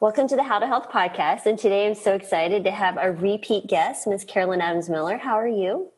Welcome to the How to Health podcast. And today I'm so excited to have a repeat guest, Ms. Caroline Adams Miller. How are you?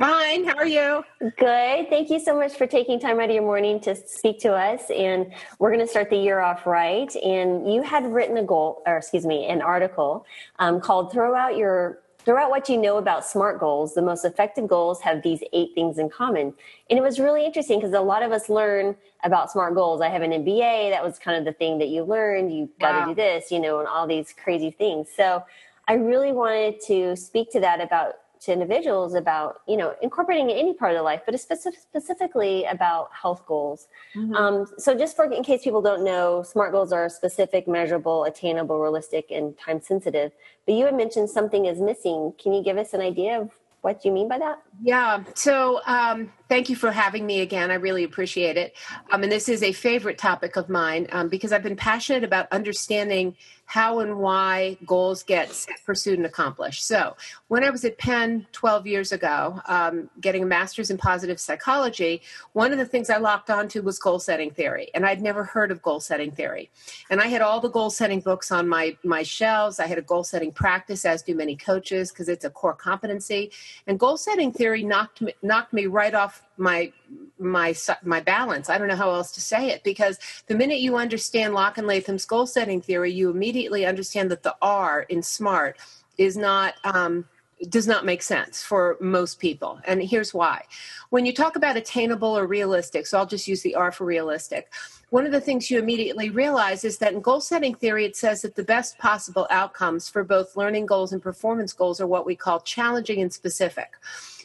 Fine. How are you? Good. Thank you so much for taking time out of your morning to speak to us. And we're going to start the year off right. And you had written a goal, or excuse me, an article um, called "Throw Out Your Throw out what you know about SMART goals. The most effective goals have these eight things in common. And it was really interesting because a lot of us learn about SMART goals. I have an MBA. That was kind of the thing that you learned. You got wow. to do this, you know, and all these crazy things. So I really wanted to speak to that about to individuals about you know incorporating any part of their life but specifically about health goals. Mm-hmm. um, so just for in case people don't know smart goals are specific measurable attainable realistic and time sensitive. But you had mentioned something is missing. Can you give us an idea of what you mean by that? Yeah. So um, thank you for having me again i really appreciate it um, and this is a favorite topic of mine um, because i've been passionate about understanding how and why goals get pursued and accomplished. So, when I was at Penn 12 years ago, um, getting a master's in positive psychology, one of the things I locked onto was goal setting theory. And I'd never heard of goal setting theory. And I had all the goal setting books on my, my shelves. I had a goal setting practice, as do many coaches, because it's a core competency. And goal setting theory knocked me, knocked me right off my my my balance. I don't know how else to say it because the minute you understand Locke and Latham's goal setting theory, you immediately understand that the R in SMART is not um, does not make sense for most people. And here's why. When you talk about attainable or realistic, so I'll just use the R for realistic. One of the things you immediately realize is that in goal setting theory, it says that the best possible outcomes for both learning goals and performance goals are what we call challenging and specific.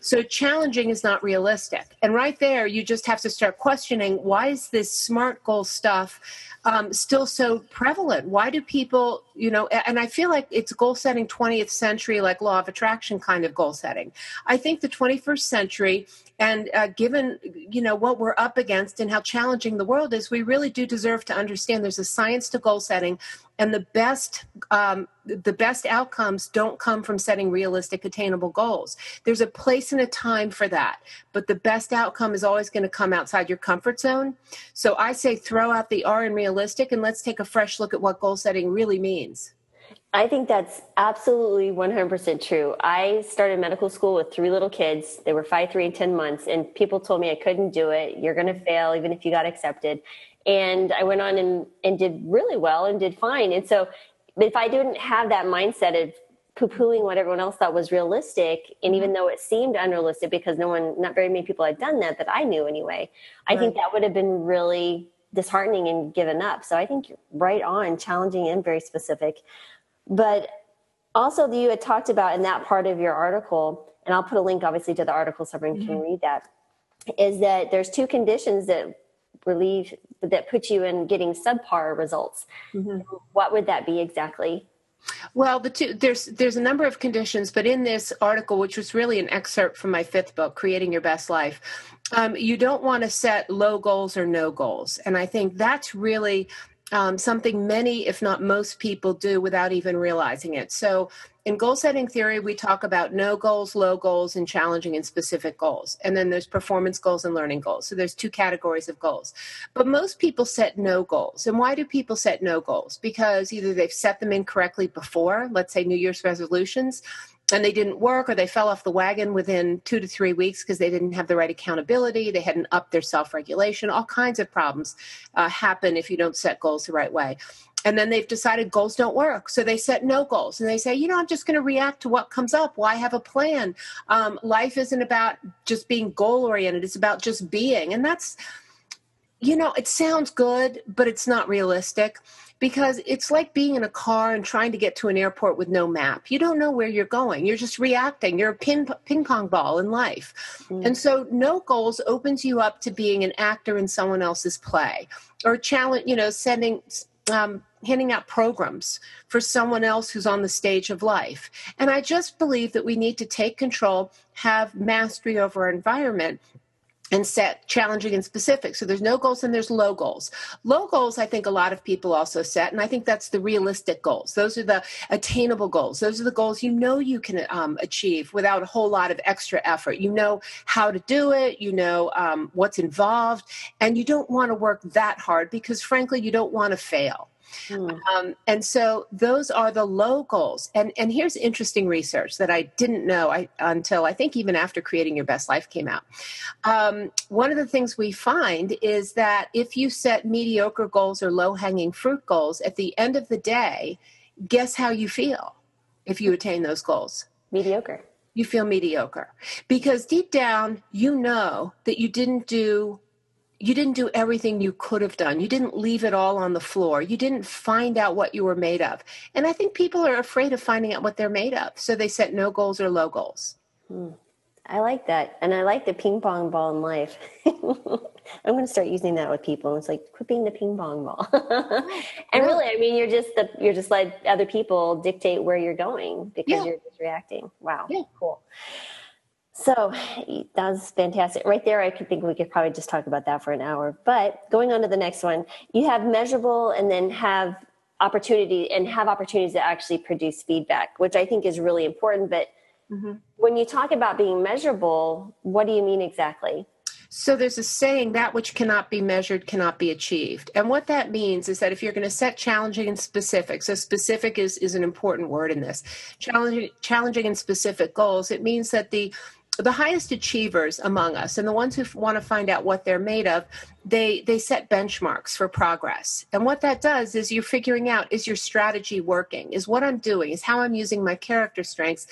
So challenging is not realistic. And right there, you just have to start questioning why is this SMART goal stuff um, still so prevalent? Why do people, you know, and I feel like it's goal setting 20th century, like law of attraction kind of goal setting. I think the 21st century, and uh, given, you know, what we're up against and how challenging the world is, we really do deserve to understand there's a science to goal setting and the best um, the best outcomes don't come from setting realistic attainable goals there's a place and a time for that but the best outcome is always going to come outside your comfort zone so i say throw out the r in realistic and let's take a fresh look at what goal setting really means I think that's absolutely 100% true. I started medical school with three little kids. They were five, three, and 10 months. And people told me I couldn't do it. You're going to fail, even if you got accepted and I went on and, and did really well and did fine. And so if I didn't have that mindset of poo-pooing what everyone else thought was realistic, and even though it seemed unrealistic because no one, not very many people had done that that I knew anyway, I right. think that would have been really disheartening and given up. So I think right on, challenging and very specific. But also, you had talked about in that part of your article, and I'll put a link obviously to the article so everyone mm-hmm. can read that, is that there's two conditions that relieve that put you in getting subpar results. Mm-hmm. What would that be exactly? Well, the two there's there's a number of conditions, but in this article, which was really an excerpt from my fifth book, "Creating Your Best Life," um, you don't want to set low goals or no goals, and I think that's really um, something many, if not most people, do without even realizing it. So, in goal setting theory, we talk about no goals, low goals, and challenging and specific goals. And then there's performance goals and learning goals. So there's two categories of goals. But most people set no goals. And why do people set no goals? Because either they've set them incorrectly before, let's say New Year's resolutions, and they didn't work or they fell off the wagon within two to three weeks because they didn't have the right accountability they hadn't upped their self-regulation all kinds of problems uh, happen if you don't set goals the right way. And then they've decided goals don't work so they set no goals and they say you know i'm just going to react to what comes up. Why have a plan? Um, life isn't about just being goal oriented it's about just being and that's you know it sounds good but it's not realistic because it's like being in a car and trying to get to an airport with no map. You don't know where you're going. You're just reacting. You're a ping, ping pong ball in life. Mm. And so no goals opens you up to being an actor in someone else's play or challenge, you know, sending um, handing out programs for someone else who's on the stage of life. And I just believe that we need to take control, have mastery over our environment, and set challenging and specific. So there's no goals and there's low goals. Low goals, I think a lot of people also set, and I think that's the realistic goals. Those are the attainable goals. Those are the goals you know you can um, achieve without a whole lot of extra effort. You know how to do it, you know um, what's involved, and you don't want to work that hard because, frankly, you don't want to fail. Mm. Um, and so those are the low goals. And and here's interesting research that I didn't know I, until I think even after creating your best life came out. Um, one of the things we find is that if you set mediocre goals or low hanging fruit goals, at the end of the day, guess how you feel if you attain those goals? Mediocre you feel mediocre because deep down you know that you didn't do you didn't do everything you could have done. You didn't leave it all on the floor. You didn't find out what you were made of. And I think people are afraid of finding out what they're made of. So they set no goals or low goals. Hmm. I like that. And I like the ping pong ball in life. I'm going to start using that with people. It's like quit being the ping pong ball. and really, I mean, you're just the, you're just like other people dictate where you're going because yeah. you're just reacting. Wow. Yeah. Cool. So that was fantastic. Right there, I could think we could probably just talk about that for an hour. But going on to the next one, you have measurable and then have opportunity and have opportunities to actually produce feedback, which I think is really important. But mm-hmm. when you talk about being measurable, what do you mean exactly? So there's a saying that which cannot be measured cannot be achieved. And what that means is that if you're going to set challenging and specific, so specific is, is an important word in this, challenging, challenging and specific goals, it means that the the highest achievers among us and the ones who want to find out what they're made of they they set benchmarks for progress. And what that does is you're figuring out is your strategy working? Is what i'm doing is how i'm using my character strengths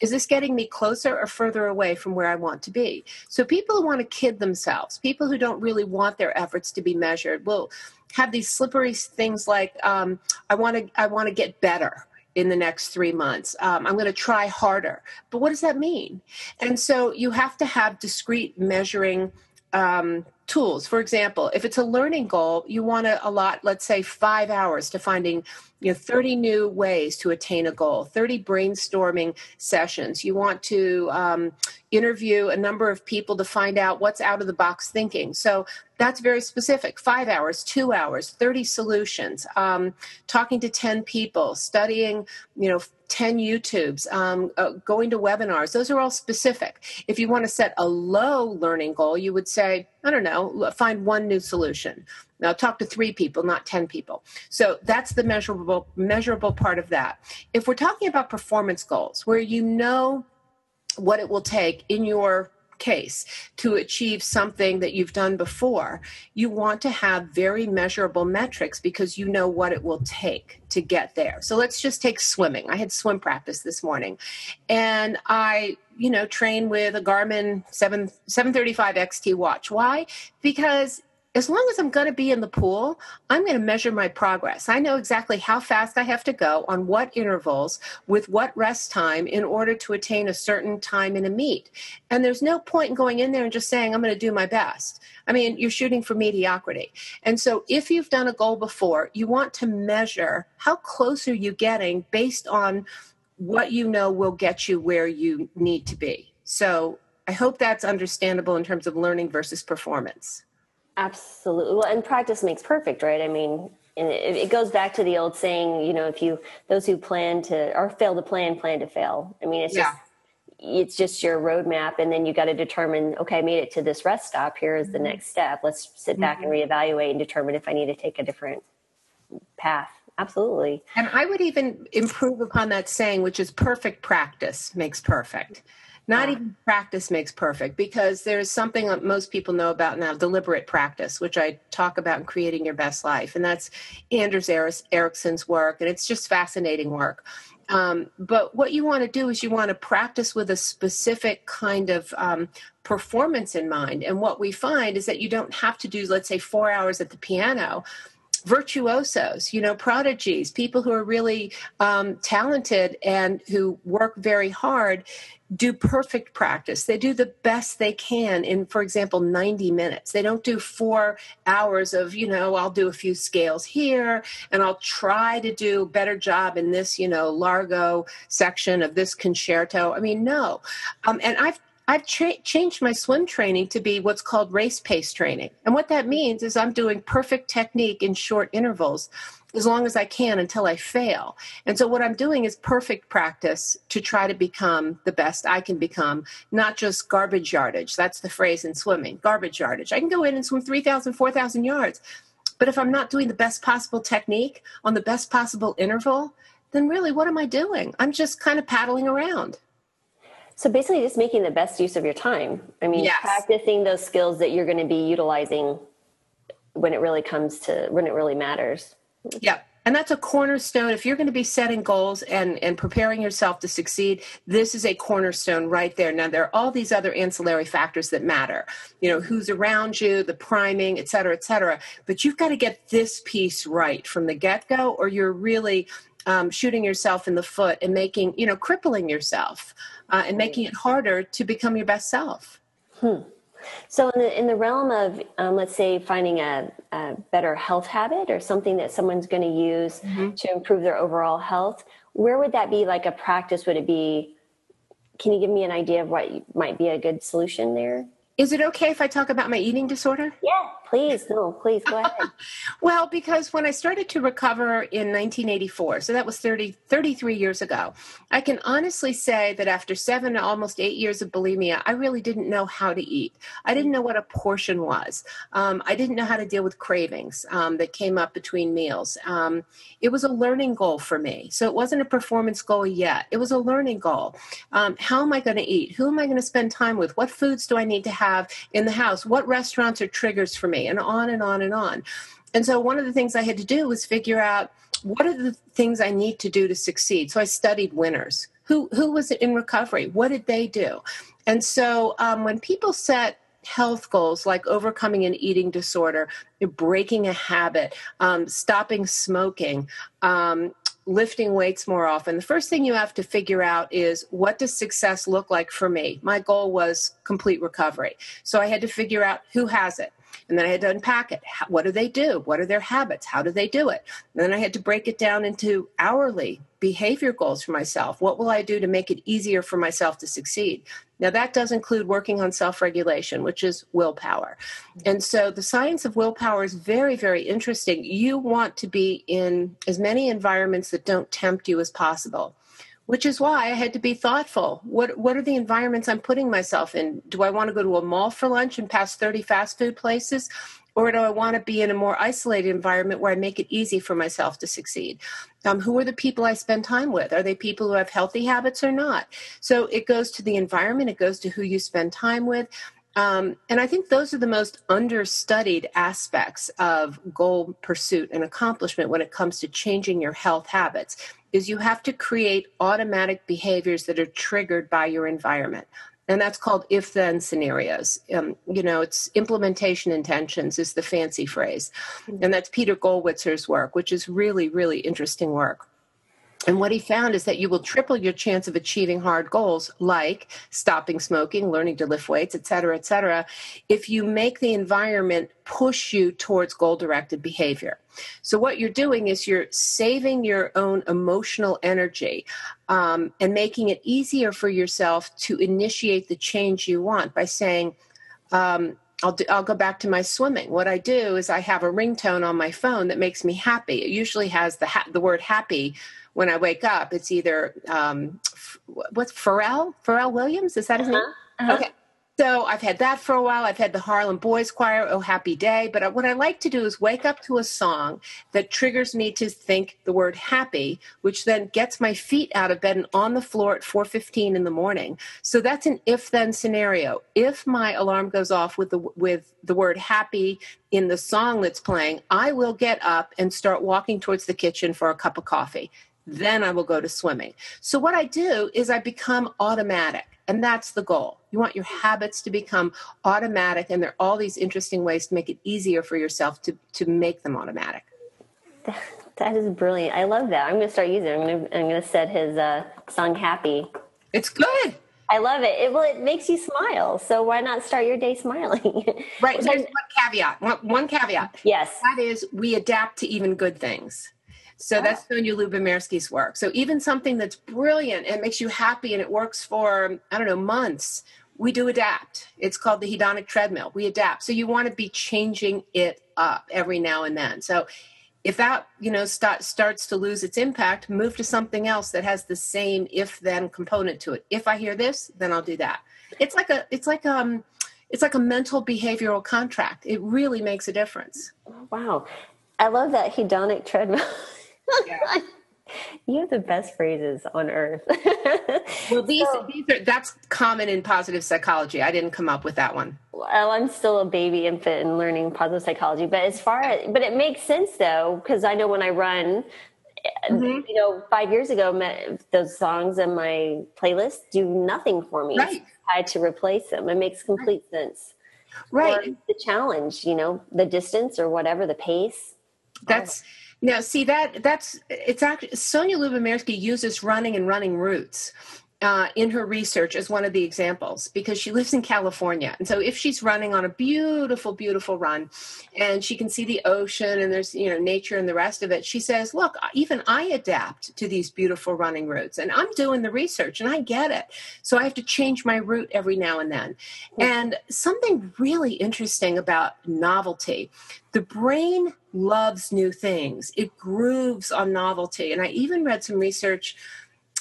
is this getting me closer or further away from where i want to be? So people who want to kid themselves people who don't really want their efforts to be measured will have these slippery things like um, i want to i want to get better in the next three months. Um, I'm going to try harder. But what does that mean? And so you have to have discrete measuring um, tools. For example, if it's a learning goal, you want to allot, let's say, five hours to finding you know 30 new ways to attain a goal 30 brainstorming sessions you want to um, interview a number of people to find out what's out of the box thinking so that's very specific five hours two hours 30 solutions um, talking to 10 people studying you know 10 YouTubes, um, uh, going to webinars. Those are all specific. If you want to set a low learning goal, you would say, I don't know, find one new solution. Now talk to three people, not 10 people. So that's the measurable measurable part of that. If we're talking about performance goals where you know what it will take in your case to achieve something that you've done before, you want to have very measurable metrics because you know what it will take to get there. So let's just take swimming. I had swim practice this morning and I you know train with a Garmin 7 735 XT watch. Why? Because as long as I'm going to be in the pool, I'm going to measure my progress. I know exactly how fast I have to go on what intervals with what rest time in order to attain a certain time in a meet. And there's no point in going in there and just saying, I'm going to do my best. I mean, you're shooting for mediocrity. And so if you've done a goal before, you want to measure how close are you getting based on what you know will get you where you need to be. So I hope that's understandable in terms of learning versus performance. Absolutely. Well, and practice makes perfect, right? I mean, and it, goes back to the old saying, you know, if you those who plan to or fail to plan, plan to fail. I mean, it's yeah. just it's just your roadmap, and then you got to determine, okay, I made it to this rest stop. Here is the mm-hmm. next step. Let's sit back mm-hmm. and reevaluate and determine if I need to take a different path. Absolutely. And I would even improve upon that saying, which is perfect practice makes perfect. Not even practice makes perfect because there's something that most people know about now deliberate practice, which I talk about in creating your best life. And that's Anders Ericsson's work. And it's just fascinating work. Um, but what you want to do is you want to practice with a specific kind of um, performance in mind. And what we find is that you don't have to do, let's say, four hours at the piano virtuosos, you know, prodigies, people who are really um, talented and who work very hard do perfect practice. They do the best they can in, for example, 90 minutes. They don't do four hours of, you know, I'll do a few scales here and I'll try to do a better job in this, you know, Largo section of this concerto. I mean, no. Um, and I've I've tra- changed my swim training to be what's called race pace training. And what that means is I'm doing perfect technique in short intervals as long as I can until I fail. And so what I'm doing is perfect practice to try to become the best I can become, not just garbage yardage. That's the phrase in swimming, garbage yardage. I can go in and swim 3,000, 4,000 yards. But if I'm not doing the best possible technique on the best possible interval, then really what am I doing? I'm just kind of paddling around. So basically, just making the best use of your time. I mean, yes. practicing those skills that you're going to be utilizing when it really comes to when it really matters. Yeah and that's a cornerstone if you're going to be setting goals and and preparing yourself to succeed this is a cornerstone right there now there are all these other ancillary factors that matter you know who's around you the priming et cetera et cetera but you've got to get this piece right from the get-go or you're really um, shooting yourself in the foot and making you know crippling yourself uh, and making it harder to become your best self hmm. So, in the, in the realm of, um, let's say, finding a, a, better health habit or something that someone's going to use mm-hmm. to improve their overall health, where would that be like a practice? Would it be, can you give me an idea of what might be a good solution there? Is it okay if I talk about my eating disorder? Yeah, please. No, please go ahead. well, because when I started to recover in 1984, so that was 30, 33 years ago, I can honestly say that after seven, almost eight years of bulimia, I really didn't know how to eat. I didn't know what a portion was. Um, I didn't know how to deal with cravings um, that came up between meals. Um, it was a learning goal for me. So it wasn't a performance goal yet. It was a learning goal. Um, how am I going to eat? Who am I going to spend time with? What foods do I need to have? have in the house? What restaurants are triggers for me? And on and on and on. And so one of the things I had to do was figure out what are the things I need to do to succeed. So I studied winners. Who who was in recovery? What did they do? And so um, when people set health goals like overcoming an eating disorder, breaking a habit, um, stopping smoking, um, lifting weights more often, the first thing you have to figure out is what does success look like for me? My goal was complete recovery. So I had to figure out who has it. And then I had to unpack it. What do they do? What are their habits? How do they do it? And then I had to break it down into hourly behavior goals for myself. What will I do to make it easier for myself to succeed? Now, that does include working on self regulation, which is willpower. And so the science of willpower is very, very interesting. You want to be in as many environments that don't tempt you as possible which is why I had to be thoughtful. What what are the environments I'm putting myself in? Do I want to go to a mall for lunch and pass 30 fast food places? Or do I want to be in a more isolated environment where I make it easy for myself to succeed? Um, who are the people I spend time with? Are they people who have healthy habits or not? So it goes to the environment, it goes to who you spend time with. Um, and I think those are the most understudied aspects of goal pursuit and accomplishment when it comes to changing your health habits is you have to create automatic behaviors that are triggered by your environment. And that's called if then scenarios. Um, you know it's implementation intentions is the fancy phrase. Mm-hmm. and that's peter Gollwitzer's work which is really really interesting work and what he found is that you will triple your chance of achieving hard goals like stopping smoking, learning to lift weights, et cetera, et cetera, if you make the environment push you towards goal directed behavior. So, what you're doing is you're saving your own emotional energy um, and making it easier for yourself to initiate the change you want by saying, um, I'll, do, I'll go back to my swimming. What I do is I have a ringtone on my phone that makes me happy. It usually has the ha- the word happy when I wake up, it's either um, what's Pharrell Pharrell Williams is that his uh-huh. name? Uh-huh. Okay. So I've had that for a while. I've had the Harlem Boys Choir, Oh Happy Day. But uh, what I like to do is wake up to a song that triggers me to think the word happy, which then gets my feet out of bed and on the floor at 4:15 in the morning. So that's an if-then scenario. If my alarm goes off with the with the word happy in the song that's playing, I will get up and start walking towards the kitchen for a cup of coffee then I will go to swimming. So, what I do is I become automatic, and that's the goal. You want your habits to become automatic, and there are all these interesting ways to make it easier for yourself to, to make them automatic. That is brilliant. I love that. I'm going to start using it. I'm going to, I'm going to set his uh, song happy. It's good. I love it. it. Well, it makes you smile. So why not start your day smiling? right. There's one caveat. One, one caveat. Yes. That is, we adapt to even good things. So that's Sonja Lyubomirsky's work. So even something that's brilliant and makes you happy and it works for, I don't know, months, we do adapt. It's called the hedonic treadmill. We adapt. So you want to be changing it up every now and then. So if that, you know, start, starts to lose its impact, move to something else that has the same if then component to it. If I hear this, then I'll do that. It's like a it's like um it's like a mental behavioral contract. It really makes a difference. Wow. I love that hedonic treadmill. Yeah. you have the best phrases on earth. well, these, so, these are, that's common in positive psychology. I didn't come up with that one. Well, I'm still a baby infant and learning positive psychology, but as far as, but it makes sense though, because I know when I run, mm-hmm. you know, five years ago, those songs in my playlist do nothing for me. Right. I had to replace them. It makes complete right. sense. Right. Or the challenge, you know, the distance or whatever, the pace. That's, oh now, see that that's it's actually Sonja Lyubomirsky uses running and running routes uh, in her research as one of the examples because she lives in California. And so if she's running on a beautiful, beautiful run and she can see the ocean and there's, you know, nature and the rest of it, she says, look, even I adapt to these beautiful running routes and I'm doing the research and I get it. So I have to change my route every now and then. And something really interesting about novelty the brain loves new things. It grooves on novelty. And I even read some research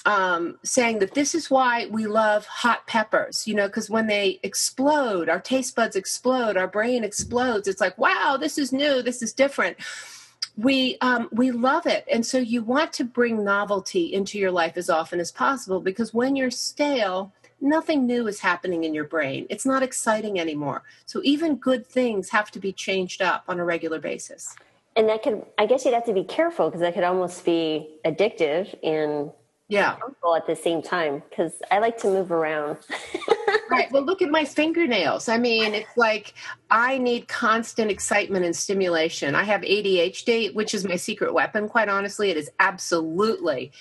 um, saying that this is why we love hot peppers, you know, because when they explode, our taste buds explode, our brain explodes. It's like, wow, this is new, this is different. We um, we love it, and so you want to bring novelty into your life as often as possible because when you're stale, nothing new is happening in your brain. It's not exciting anymore. So even good things have to be changed up on a regular basis. And that could, I guess, you'd have to be careful because that could almost be addictive and yeah. At the same time because i like to move around. Right well look at my fingernails. I mean it's like i need constant excitement and stimulation. I have adhd which is my secret weapon quite honestly. It is absolutely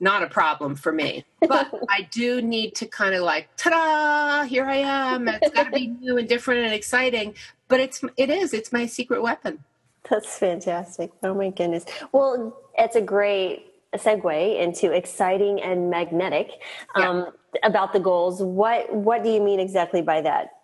not a problem for me. But i do need to kind of like ta-da here i am. It's got to be new and different and exciting but it's it is it's my secret weapon. That's fantastic. Oh my goodness. Well it's a great segue into exciting and magnetic um, yeah. about the goals. What what do you mean exactly by that?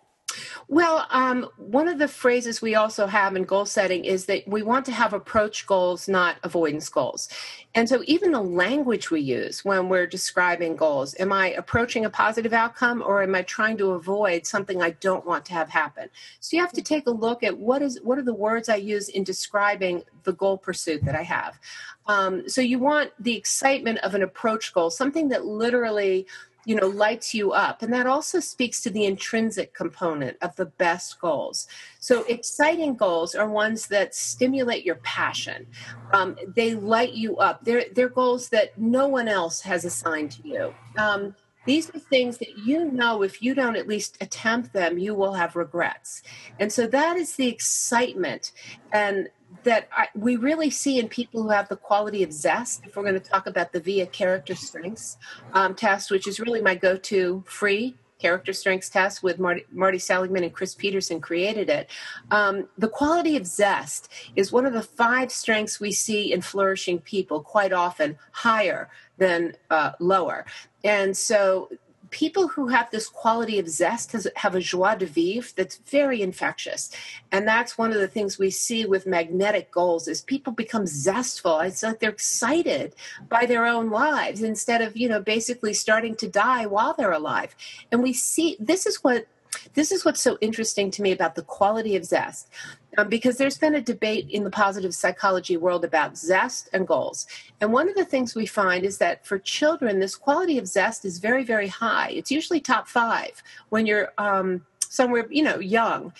Well, um, one of the phrases we also have in goal setting is that we want to have approach goals, not avoidance goals. And so, even the language we use when we're describing goals am I approaching a positive outcome or am I trying to avoid something I don't want to have happen? So, you have to take a look at what is what are the words I use in describing the goal pursuit that I have. Um, so, you want the excitement of an approach goal, something that literally you know lights you up. And that also speaks to the intrinsic component of the best goals. So exciting goals are ones that stimulate your passion. Um, they light you up. They're, they're goals that no one else has assigned to you. Um, these are things that you know if you don't at least attempt them you will have regrets. And so that is the excitement and that I, we really see in people who have the quality of zest. If we're going to talk about the VIA character strengths um, test, which is really my go to free character strengths test with Marty, Marty Seligman and Chris Peterson created it. Um, the quality of zest is one of the five strengths we see in flourishing people, quite often higher than uh, lower. And so people who have this quality of zest have a joie de vivre that's very infectious. And that's one of the things we see with magnetic goals is people become zestful. It's like they're excited by their own lives instead of you know basically starting to die while they're alive. And we see this is what this is what's so interesting to me about the quality of zest um, because there's been a debate in the positive psychology world about zest and goals. And one of the things we find is that for children, this quality of zest is very, very high. It's usually top five when you're um, somewhere, you know, young.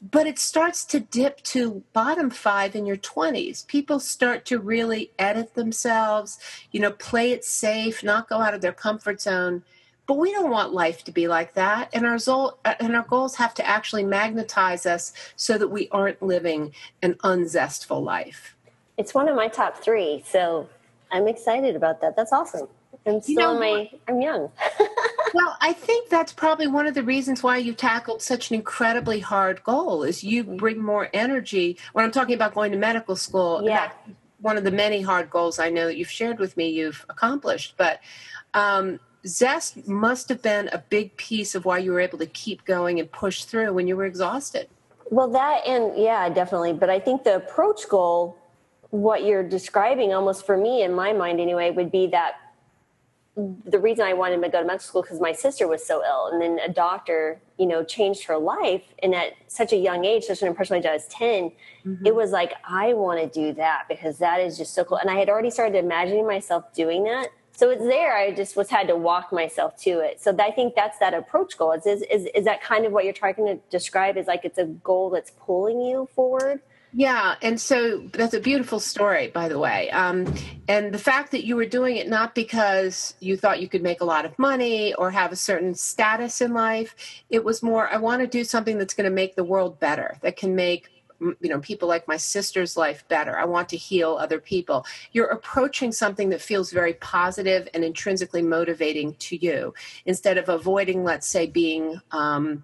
But it starts to dip to bottom five in your 20s. People start to really edit themselves, you know, play it safe, not go out of their comfort zone but we don't want life to be like that and our goal and our goals have to actually magnetize us so that we aren't living an unzestful life. It's one of my top three so i'm excited about that. That's awesome. I'm still you know, my i'm young. Well i think that's probably one of the reasons why you tackled such an incredibly hard goal is you bring more energy. When i'm talking about going to medical school yeah. one of the many hard goals i know that you've shared with me you've accomplished. But um, zest must have been a big piece of why you were able to keep going and push through when you were exhausted. Well, that and yeah, definitely. But I think the approach goal, what you're describing almost for me in my mind anyway, would be that the reason I wanted to go to medical school because my sister was so ill, and then a doctor, you know, changed her life. And at such a young age, such an impression like I was 10, mm-hmm. it was like I want to do that because that is just so cool. And I had already started imagining myself doing that. So it's there. I just was had to walk myself to it. So I think that's that approach goal. Is, is is is that kind of what you're trying to describe? Is like it's a goal that's pulling you forward? Yeah, and so that's a beautiful story, by the way. Um, and the fact that you were doing it not because you thought you could make a lot of money or have a certain status in life, it was more, I want to do something that's going to make the world better, that can make you know people like my sister's life better i want to heal other people you're approaching something that feels very positive and intrinsically motivating to you instead of avoiding let's say being um,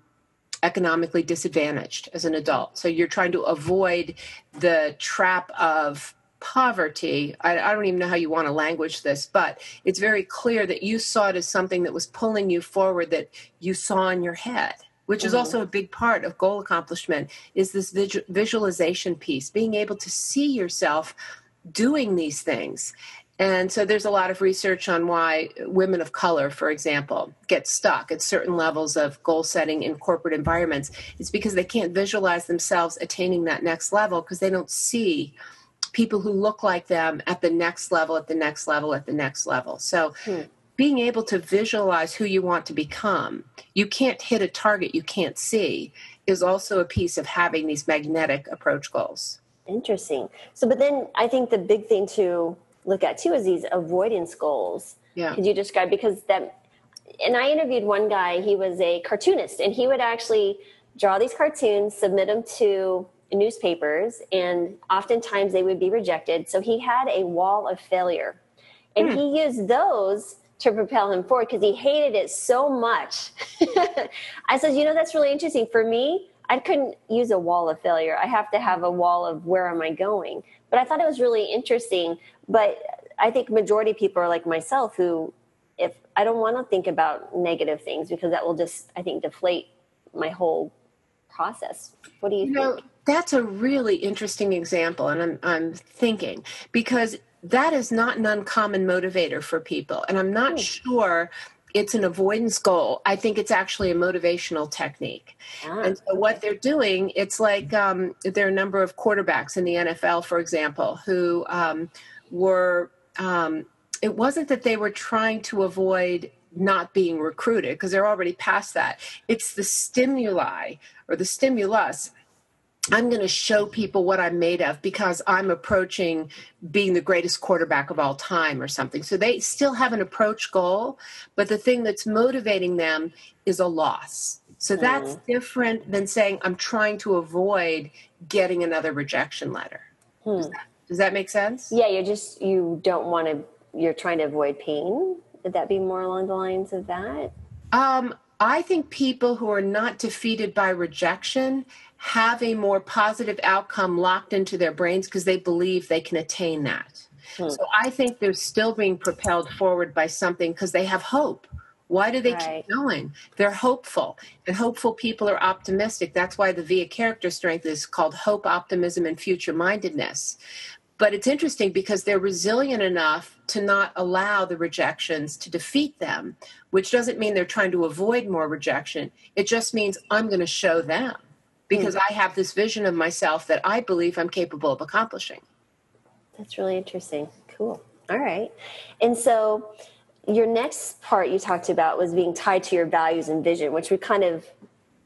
economically disadvantaged as an adult. So you're trying to avoid the trap of poverty. I, I, don't even know how you want to language this, but it's very clear that you saw it as something that was pulling you forward that you saw in your head which is mm-hmm. also a big part of goal accomplishment is this visualization piece being able to see yourself doing these things and so there's a lot of research on why women of color, for example, get stuck at certain levels of goal setting in corporate environments. It's because they can't visualize themselves attaining that next level because they don't see people who look like them at the next level, at the next level, at the next level. So hmm. Being able to visualize who you want to become, you can't hit a target you can't see, is also a piece of having these magnetic approach goals. Interesting. So, but then I think the big thing too look at too is these avoidance goals. Yeah. Could you describe because that and I interviewed one guy, he was a cartoonist and he would actually draw these cartoons, submit them to newspapers, and oftentimes they would be rejected. So he had a wall of failure. And hmm. he used those to propel him forward because he hated it so much. I said, you know, that's really interesting. For me, I couldn't use a wall of failure. I have to have a wall of where am I going. But I thought it was really interesting. But I think majority people are like myself who, if I don't want to think about negative things because that will just, I think, deflate my whole process. What do you, you think? Know, that's a really interesting example, and I'm I'm thinking because that is not an uncommon motivator for people, and I'm not hmm. sure it's an avoidance goal. I think it's actually a motivational technique. Ah, and so, what they're doing, it's like um, there are a number of quarterbacks in the NFL, for example, who um, were, um, it wasn't that they were trying to avoid not being recruited because they're already past that. It's the stimuli or the stimulus I'm going to show people what I'm made of because I'm approaching being the greatest quarterback of all time or something. So they still have an approach goal, but the thing that's motivating them is a loss. So that's mm. different than saying I'm trying to avoid getting another rejection letter. Hmm. Does, that, does that make sense? Yeah, you're just you don't want to you're trying to avoid pain. Would that be more along the lines of that? Um, I think people who are not defeated by rejection have a more positive outcome locked into their brains because they believe they can attain that. Hmm. So I think they're still being propelled forward by something because they have hope. Why do they right. keep going? They're hopeful, and hopeful people are optimistic. That's why the VIA character strength is called hope, optimism, and future mindedness. But it's interesting because they're resilient enough to not allow the rejections to defeat them, which doesn't mean they're trying to avoid more rejection. It just means I'm going to show them because mm. I have this vision of myself that I believe I'm capable of accomplishing. That's really interesting. Cool. All right. And so your next part you talked about was being tied to your values and vision, which we kind of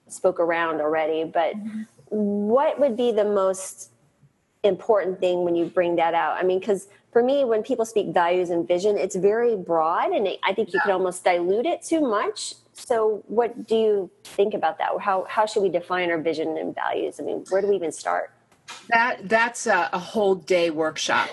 spoke around already. But mm-hmm. what would be the most important thing when you bring that out? I mean, because for me, when people speak values and vision, it's very broad, and I think you yeah. can almost dilute it too much. So, what do you think about that? How how should we define our vision and values? I mean, where do we even start? That that's a, a whole day workshop.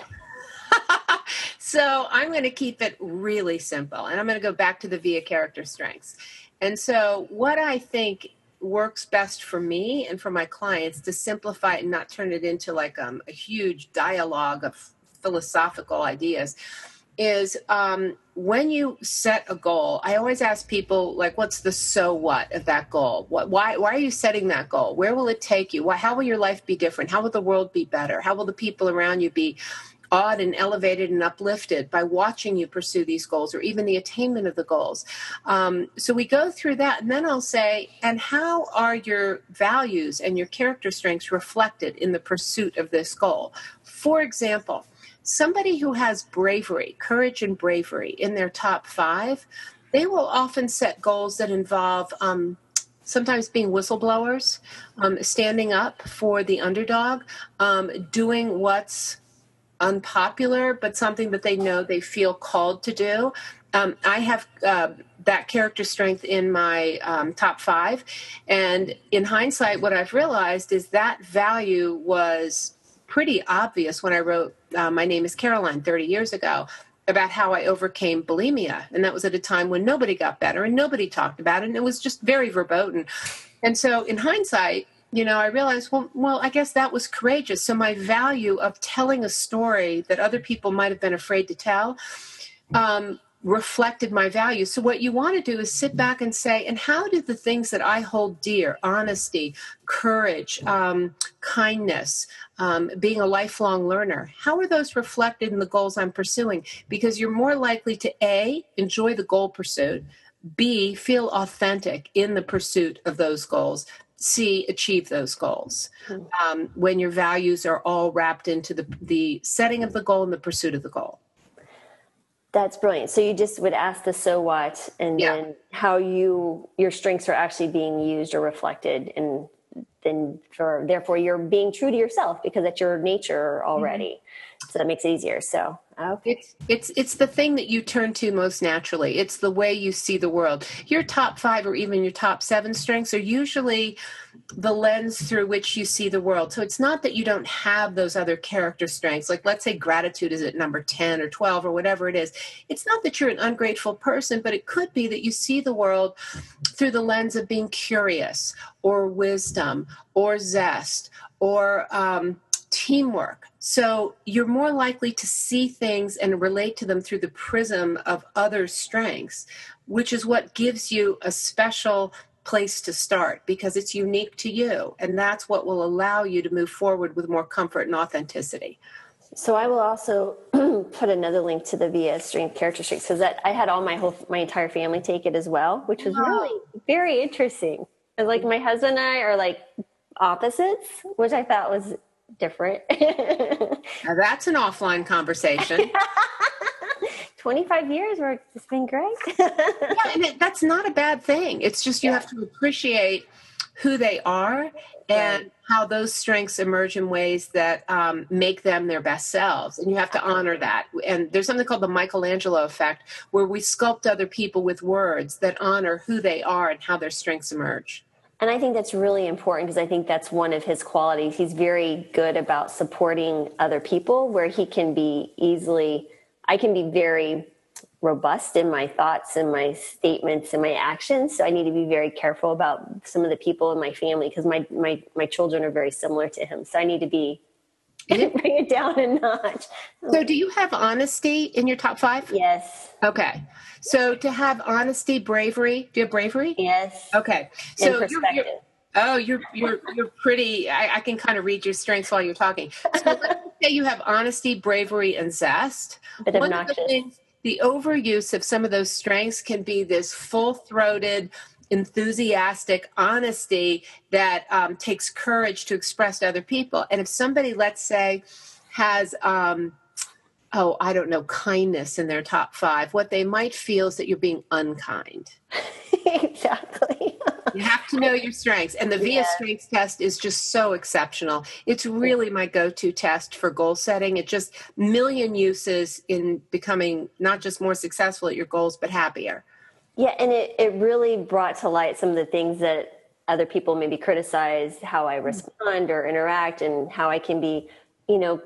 so I'm going to keep it really simple, and I'm going to go back to the VIA character strengths. And so, what I think works best for me and for my clients to simplify it and not turn it into like um, a huge dialogue of philosophical ideas is um, when you set a goal i always ask people like what's the so what of that goal? What, why, why are you setting that goal? Where will it take you? Why, how will your life be different? How will the world be better? How will the people around you be awed and elevated and uplifted by watching you pursue these goals or even the attainment of the goals. Um, so we go through that, and then I'll say, and how are your values and your character strengths reflected in the pursuit of this goal? For example, somebody who has bravery, courage, and bravery in their top five, they will often set goals that involve. Um, sometimes being whistleblowers, um, standing up for the underdog, um, doing what's unpopular, but something that they know they feel called to do. Um, I have uh, that character strength in my um, top five. And in hindsight, what I've realized is that value was pretty obvious when I wrote uh, My Name is Caroline 30 years ago about how I overcame bulimia. And that was at a time when nobody got better and nobody talked about it. And it was just very verboten. And so in hindsight, you know, I realized, well, well, I guess that was courageous. So my value of telling a story that other people might have been afraid to tell um, reflected my value. So what you want to do is sit back and say, and how do the things that I hold dear, honesty, courage, um, kindness, um, being a lifelong learner, how are those reflected in the goals I'm pursuing? Because you're more likely to A, enjoy the goal pursuit, B, feel authentic in the pursuit of those goals C, achieve those goals hmm. um, when your values are all wrapped into the, the setting of the goal and the pursuit of the goal that's brilliant so you just would ask the so what and yeah. then how you your strengths are actually being used or reflected and then for therefore you're being true to yourself because that's your nature already mm-hmm. So that makes it easier so Okay. It's it's it's the thing that you turn to most naturally. It's the way you see the world. Your top 5 or even your top 7 strengths are usually the lens through which you see the world. So it's not that you don't have those other character strengths. Like let's say gratitude is at number 10 or 12 or whatever it is. It's not that you're an ungrateful person, but it could be that you see the world through the lens of being curious or wisdom or zest or um, teamwork. So you're more likely to see things and relate to them through the prism of other strengths, which is what gives you a special place to start because it's unique to you. And that's what will allow you to move forward with more comfort and authenticity. So I will also put another link to the VIA strength character strengths because that I had all my whole my entire family take it as well, which was wow. really very interesting. And like my husband and I are like opposites, which I thought was different. now that's an offline conversation. 25 years where it's been great. yeah, and it, that's not a bad thing. It's just you yeah. have to appreciate who they are and right. how those strengths emerge in ways that um, make them their best selves. And you have to honor that. And there's something called the Michelangelo effect, where we sculpt other people with words that honor who they are and how their strengths emerge. And I think that's really important because I think that's one of his qualities. He's very good about supporting other people where he can be easily, I can be very robust in my thoughts and my statements and my actions. So I need to be very careful about some of the people in my family because my, my, my children are very similar to him. So I need to be bring it down a notch. So, do you have honesty in your top five? Yes. Okay. So, to have honesty, bravery. Do you have bravery? Yes. Okay. So, you're, you're, oh, you're you're you're pretty. I, I, can kind of read your strengths while you're talking. So, let's say you have honesty, bravery, and zest. Bit One obnoxious. Of the, things, the overuse of some of those strengths can be this full-throated enthusiastic honesty that um, takes courage to express to other people. And if somebody, let's say, has, um, oh, I don't know, kindness in their top five, what they might feel is that you're being unkind. exactly. you have to know your strengths. And the VIA strengths test is just so exceptional. It's really my go to test for goal setting. It just million uses in becoming not just more successful at your goals, but happier. Yeah, and it, it really brought to light some of the things that other people maybe criticize how I mm. respond or interact and how I can be, you know,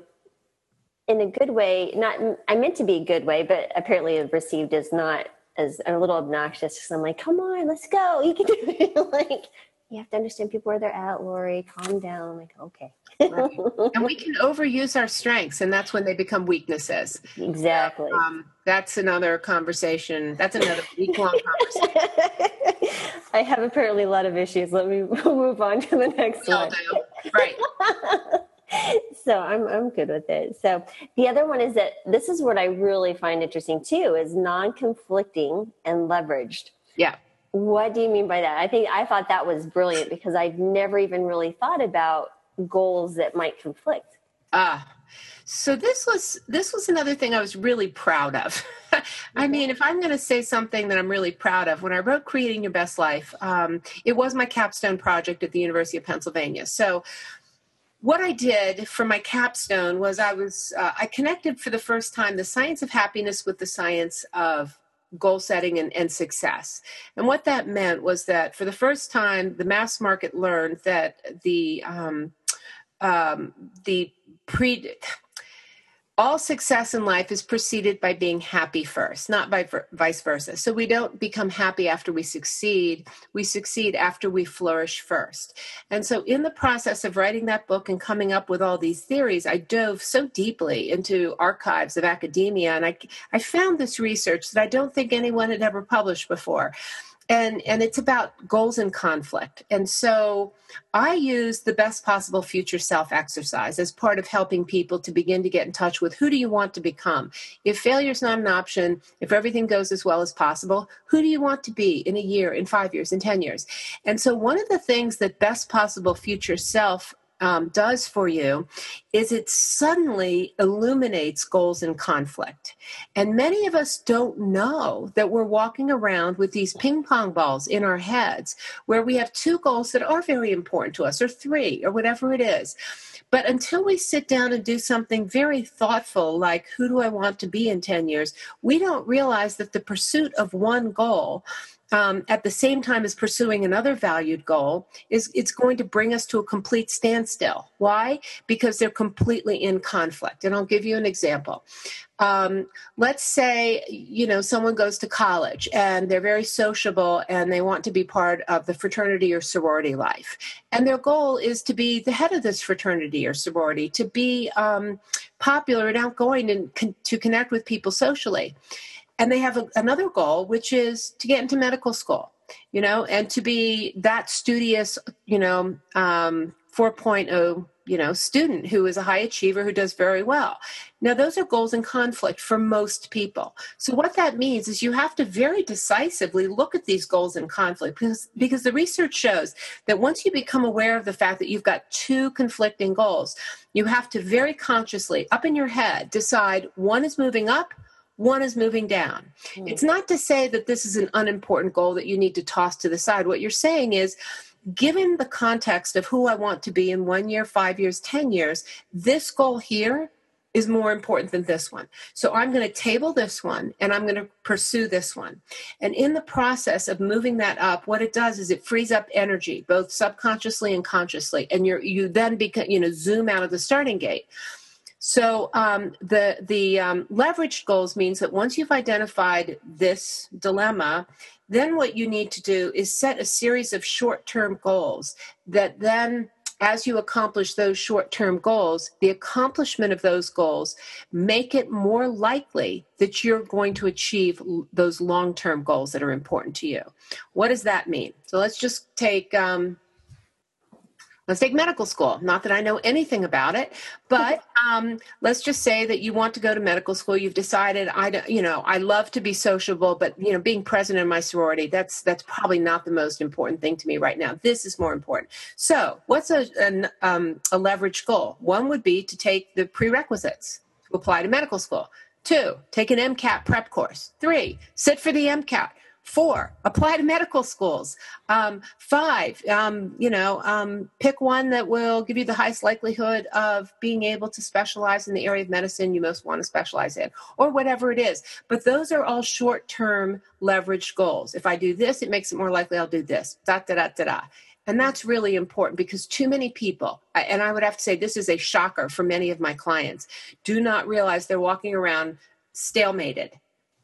in a good way, not I meant to be a good way, but apparently received as not as a little obnoxious because I'm like, come on, let's go. You can do it. like you have to understand people where they're at, Lori. Calm down. I'm like, okay. Right. And we can overuse our strengths, and that's when they become weaknesses. Exactly. Um, that's another conversation. That's another week long conversation. I have apparently a lot of issues. Let me move on to the next one. Right. So I'm I'm good with it. So the other one is that this is what I really find interesting too is non-conflicting and leveraged. Yeah. What do you mean by that? I think I thought that was brilliant because I've never even really thought about goals that might conflict. Ah, so this was this was another thing I was really proud of. I mean, if I'm going to say something that I'm really proud of, when I wrote "Creating Your Best Life," um, it was my capstone project at the University of Pennsylvania. So what I did for my capstone was I was uh, I connected for the first time the science of happiness with the science of goal setting and, and, success. And what that meant was that for the first time, the mass market learned that the um, um, the pre all success in life is preceded by being happy first, not by vice versa. So we don't become happy after we succeed. We succeed after we flourish first. And so, in the process of writing that book and coming up with all these theories, I dove so deeply into archives of academia, and I, I found this research that I don't think anyone had ever published before and and it's about goals and conflict. And so i use the best possible future self exercise as part of helping people to begin to get in touch with who do you want to become? If failure is not an option if everything goes as well as possible who do you want to be in a year in 5 years in 10 years? And so one of the things that best possible future self um, does for you is it suddenly illuminates goals and conflict. And many of us don't know that we're walking around with these ping pong balls in our heads where we have two goals that are very important to us, or three, or whatever it is. But until we sit down and do something very thoughtful, like who do I want to be in 10 years, we don't realize that the pursuit of one goal um, at the same time as pursuing another valued goal is it's going to bring us to a complete standstill. Why? Because they're completely in conflict. And i'll give you an example. Um, let's say you know someone goes to college and they're very sociable and they want to be part of the fraternity or sorority life. And their goal is to be the head of this fraternity or sorority to be um, popular and outgoing and con- to connect with people socially and they have a, another goal which is to get into medical school you know and to be that studious you know um, 4.0 you know student who is a high achiever who does very well. Now those are goals in conflict for most people. So what that means is you have to very decisively look at these goals in conflict because because the research shows that once you become aware of the fact that you've got two conflicting goals you have to very consciously up in your head decide one is moving up one is moving down. Mm. It's not to say that this is an unimportant goal that you need to toss to the side. What you're saying is, given the context of who I want to be in one year, five years, 10 years, this goal here is more important than this one. So I'm going to table this one and I'm going to pursue this one. And in the process of moving that up, what it does is it frees up energy, both subconsciously and consciously. And you're, you then become, you know, zoom out of the starting gate. So um, the the um, leveraged goals means that once you've identified this dilemma, then what you need to do is set a series of short term goals that then as you accomplish those short term goals, the accomplishment of those goals make it more likely that you're going to achieve those long term goals that are important to you. What does that mean? So let's just take um, let's take medical school. Not that i know anything about it but um, let's just say that you want to go to medical school. You've decided i don't you know i love to be sociable but you know being president of my sorority that's that's probably not the most important thing to me right now. This is more important. So what's a, an, um, a leverage goal? One would be to take the prerequisites to apply to medical school. Two take an mcat prep course. Three sit for the mcat Four, apply to medical schools. Um, five, um, you know, um, pick one that will give you the highest likelihood of being able to specialize in the area of medicine you most want to specialize in, or whatever it is. But those are all short term leveraged goals. If I do this, it makes it more likely I'll do this. Da, da, da, da, da. And that's really important because too many people, and I would have to say this is a shocker for many of my clients, do not realize they're walking around stalemated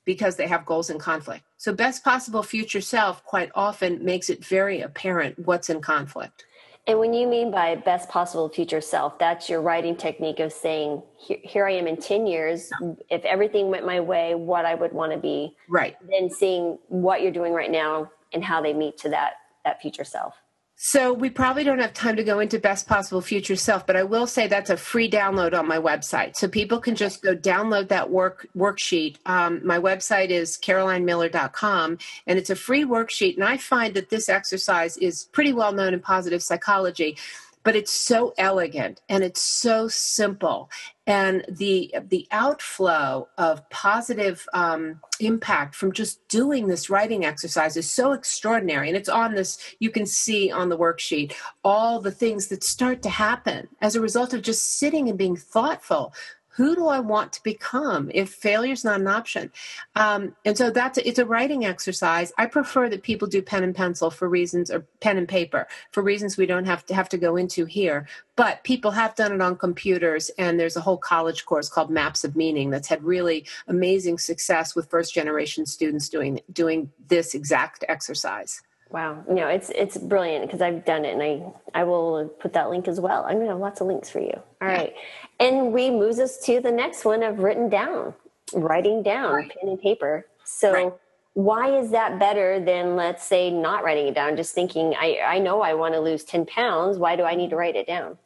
because they have goals in conflict. So, best possible future self quite often makes it very apparent what's in conflict. And when you mean by best possible future self, that's your writing technique of saying, here, here, I am in 10 years. If everything went my way, what I would want to be. Right. Then seeing what you're doing right now and how they meet to that, that future self. So we probably don't have time to go into best possible future self, but I will say that's a free download on my website. So people can just go download that work worksheet. Um, my website is carolinemiller.com and it's a free worksheet. And I find that this exercise is pretty well known in positive psychology but it's so elegant and it's so simple and the the outflow of positive um, impact from just doing this writing exercise is so extraordinary. And it's on this you can see on the worksheet all the things that start to happen as a result of just sitting and being thoughtful who do I want to become if failure is not an option? Um, and so that's it's a writing exercise. I prefer that people do pen and pencil for reasons, or pen and paper for reasons we don't have to have to go into here. But people have done it on computers, and there's a whole college course called Maps of Meaning that's had really amazing success with first generation students doing doing this exact exercise. Wow, you know it's it's brilliant because I've done it, and I I will put that link as well. I'm going to have lots of links for you. All right, and we moves us to the next one of written down, writing down, right. pen and paper. So. Right. Why is that better than, let's say, not writing it down? Just thinking, I, I know I want to lose 10 pounds. Why do I need to write it down?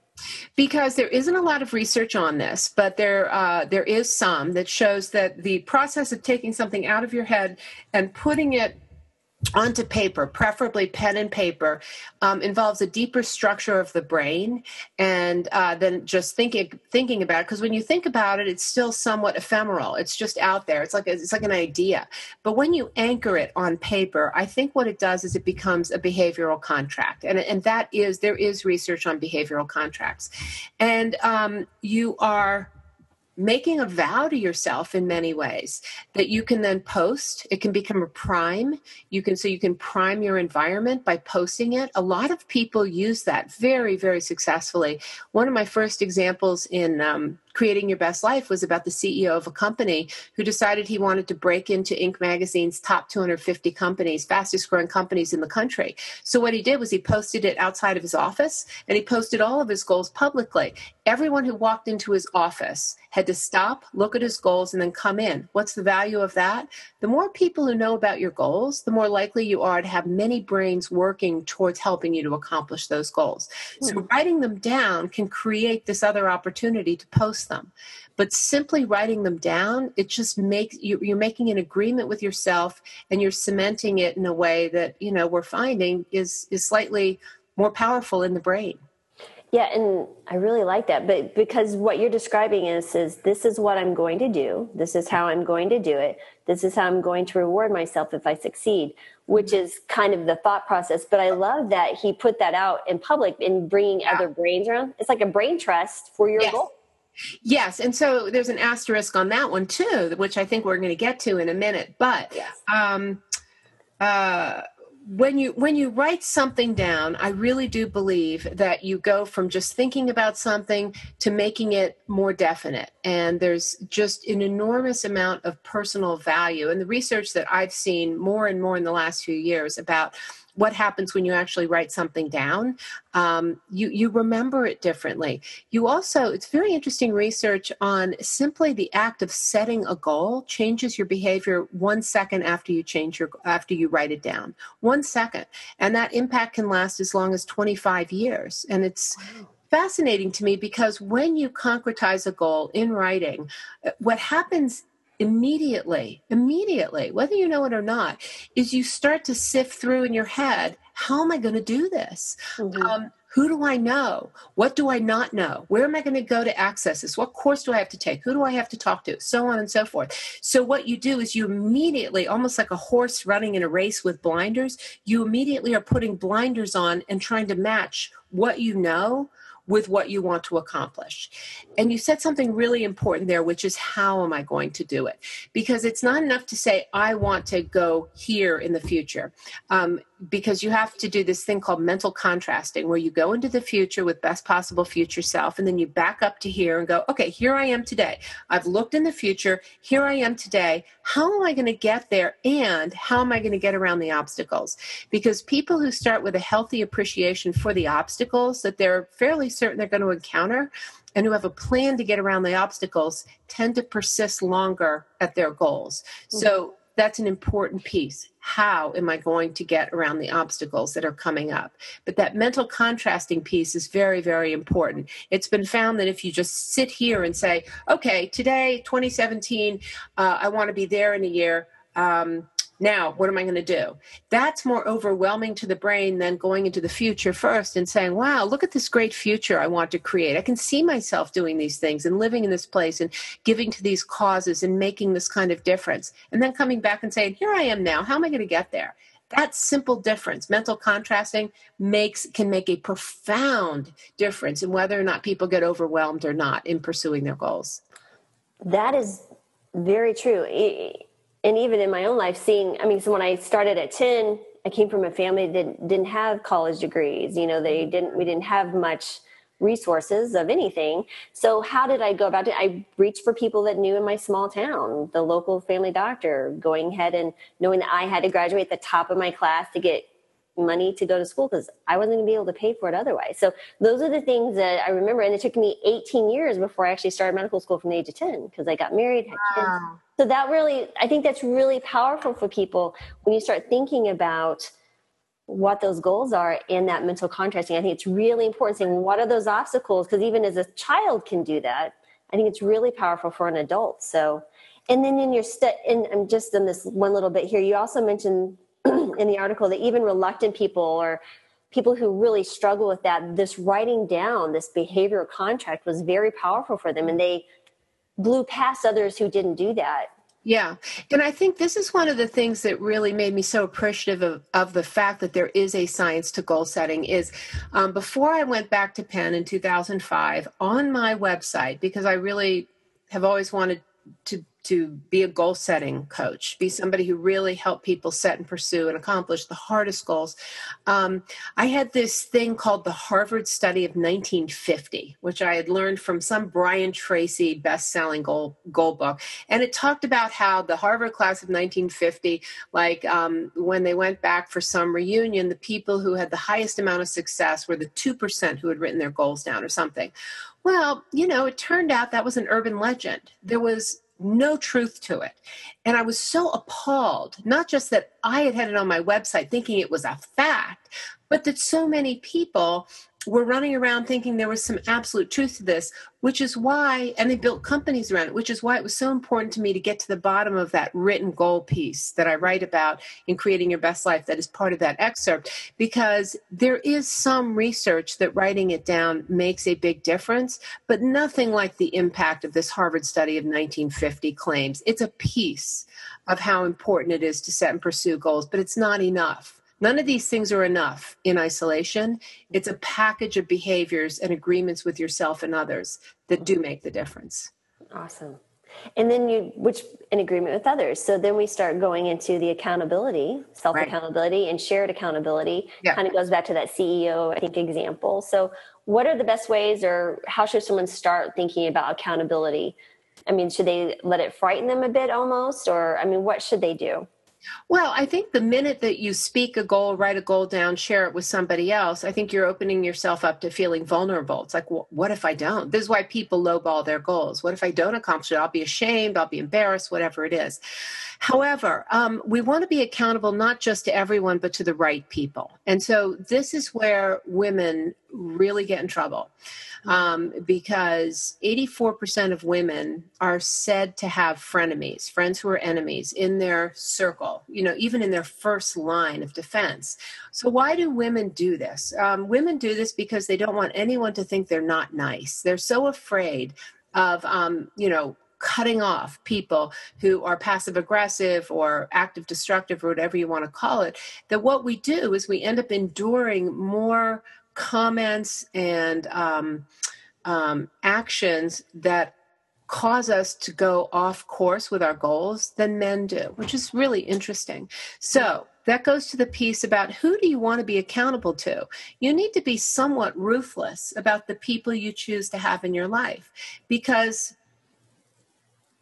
because there isn't a lot of research on this, but there uh, there is some that shows that the process of taking something out of your head and putting it onto paper, preferably pen and paper, um, involves a deeper structure of the brain, and uh, then just thinking thinking about it. Because when you think about it, it's still somewhat ephemeral. It's just out there. It's like a, it's like an idea. But when you anchor it on paper, I think what it does is it becomes a behavioral contract, and and that is there is research on behavioral contracts, and um, you are making a vow to yourself in many ways that you can then post. It can become a prime. You can so you can prime your environment by posting it. A lot of people use that very very successfully. One of my first examples in um, creating your best life was about the ceo of a company who decided he wanted to break into inc magazine's top 250 companies fastest growing companies in the country so what he did was he posted it outside of his office and he posted all of his goals publicly everyone who walked into his office had to stop, look at his goals, and then come in. What's the value of that? The more people who know about your goals, the more likely you are to have many brains working towards helping you to accomplish those goals. So, hmm. writing them down can create this other opportunity to post them. But simply writing them down, it just makes you, you're making an agreement with yourself and you're cementing it in a way that, you know, we're finding is, is slightly more powerful in the brain. Yeah, and I really like that. But because what you're describing is is this is what I'm going to do. This is how I'm going to do it. This is how I'm going to reward myself if I succeed, which is kind of the thought process. But I love that he put that out in public and bringing yeah. other brains around. It's like a brain trust for your yes. goal. Yes, and so there's an asterisk on that one too, which I think we're going to get to in a minute. But yes. um, uh, when you when you write something down i really do believe that you go from just thinking about something to making it more definite and there's just an enormous amount of personal value and the research that i've seen more and more in the last few years about what happens when you actually write something down. Um, you you remember it differently. You also it's very interesting research on simply the act of setting a goal changes your behavior one second after you change your after you write it down. One second, and that impact can last as long as twenty five years. And it's wow fascinating to me because when you concretize a goal in writing, uh, what happens immediately, immediately, whether you know it or not, is you start to sift through in your head, how am I going to do this? Mm-hmm. Um, who do I know? What do I not know? Where am I going to go to access this? What course do I have to take? Who do I have to talk to? So on and so forth. So, what you do is you immediately, almost like a horse running in a race with blinders, you immediately are putting blinders on and trying to match what you know with what you want to accomplish. And you said something really important there, which is how am I going to do it? Because it's not enough to say, I want to go here in the future. Um, because you have to do this thing called mental contrasting where you go into the future with best possible future self and then you back up to here and go okay here i am today i've looked in the future here i am today how am i going to get there and how am i going to get around the obstacles because people who start with a healthy appreciation for the obstacles that they're fairly certain they're going to encounter and who have a plan to get around the obstacles tend to persist longer at their goals. Mm-hmm. So that's an important piece. How am I going to get around the obstacles that are coming up? But that mental contrasting piece is very, very important. It's been found that if you just sit here and say, okay, today, 2017, uh, I want to be there in a year. Um, now what am i going to do? That's more overwhelming to the brain than going into the future first and saying wow look at this great future i want to create. I can see myself doing these things and living in this place and giving to these causes and making this kind of difference. And then coming back and saying here i am now. How am i going to get there? That simple difference mental contrasting makes can make a profound difference in whether or not people get overwhelmed or not in pursuing their goals. That is very true and even in my own life seeing i mean so when i started at 10 i came from a family that didn't have college degrees you know they didn't we didn't have much resources of anything. So how did i go about it? I reached for people that knew in my small town the local family doctor going ahead and knowing that i had to graduate at the top of my class to get money to go to school because I wasn't going to be able to pay for it otherwise. So those are the things that I remember. And it took me 18 years before I actually started medical school from the age of 10 because I got married, had wow. kids. So that really, I think that's really powerful for people when you start thinking about what those goals are in that mental contrasting. I think it's really important saying, what are those obstacles? Because even as a child can do that, I think it's really powerful for an adult. So, and then in your step, and I'm just in this one little bit here, you also mentioned in the article that even reluctant people or people who really struggle with that, this writing down this behavioral contract was very powerful for them, and they blew past others who didn't do that. Yeah. And I think this is one of the things that really made me so appreciative of, of the fact that there is a science to goal setting is um, before I went back to Penn in 2005 on my website, because I really have always wanted to to be a goal setting coach, be somebody who really helped people set and pursue and accomplish the hardest goals. Um, I had this thing called the Harvard Study of 1950, which I had learned from some Brian Tracy best-selling goal goal book, and it talked about how the Harvard class of 1950, like um, when they went back for some reunion, the people who had the highest amount of success were the two percent who had written their goals down or something. Well, you know, it turned out that was an urban legend. There was no truth to it. And I was so appalled, not just that I had had it on my website thinking it was a fact, but that so many people were running around thinking there was some absolute truth to this, which is why, and they built companies around it, which is why it was so important to me to get to the bottom of that written goal piece that I write about in Creating Your Best Life that is part of that excerpt, because there is some research that writing it down makes a big difference, but nothing like the impact of this Harvard study of 1950 claims. It's a piece of how important it is to set and pursue goals, but it's not enough None of these things are enough in isolation. It's a package of behaviors and agreements with yourself and others that do make the difference. Awesome. And then you, which in agreement with others. So then we start going into the accountability, self accountability, right. and shared accountability. Yeah. Kind of goes back to that CEO, I think, example. So, what are the best ways, or how should someone start thinking about accountability? I mean, should they let it frighten them a bit almost, or I mean, what should they do? Well, I think the minute that you speak a goal, write a goal down, share it with somebody else, I think you're opening yourself up to feeling vulnerable. It's like, well, what if I don't? This is why people lowball their goals. What if I don't accomplish it? I'll be ashamed, I'll be embarrassed, whatever it is. However, um, we want to be accountable not just to everyone, but to the right people. And so this is where women really get in trouble um, because 84% of women are said to have frenemies, friends who are enemies in their circle, you know, even in their first line of defense. So, why do women do this? Um, women do this because they don't want anyone to think they're not nice. They're so afraid of, um, you know, cutting off people who are passive aggressive or active destructive or whatever you want to call it that what we do is we end up enduring more comments and um, um, actions that cause us to go off course with our goals than men do, which is really interesting. So that goes to the piece about who do you want to be accountable to? You need to be somewhat ruthless about the people you choose to have in your life because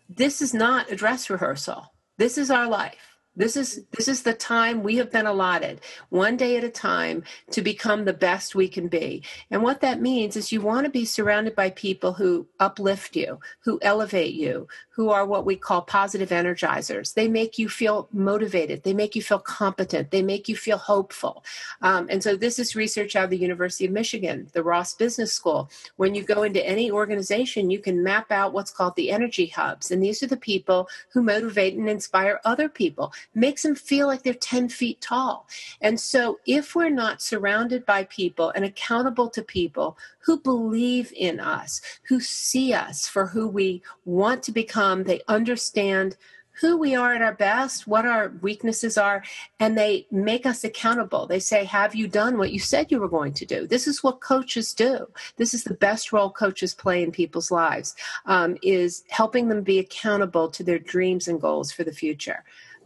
this is not a dress rehearsal. This is our life. This is this is the time we have been allotted, one day at a time, to become the best we can be. And what that means is you want to be surrounded by people who uplift you, who elevate you, who are what we call positive energizers. They make you feel motivated, they make you feel competent, they make you feel hopeful. Um, and so this is research out of the University of Michigan, the Ross Business School. When you go into any organization, you can map out what's called the energy hubs. And these are the people who motivate and inspire other people makes them feel like they're 10 feet tall. And so, if we're not surrounded by people and accountable to people who believe in us, who see us for who we want to become, they understand who we are at our best, what our weaknesses are, and they make us accountable. They say, Have you done what you said you were going to do? This is what coaches do. This is the best role coaches play in people's lives, um, is helping them be accountable to their dreams and goals for the future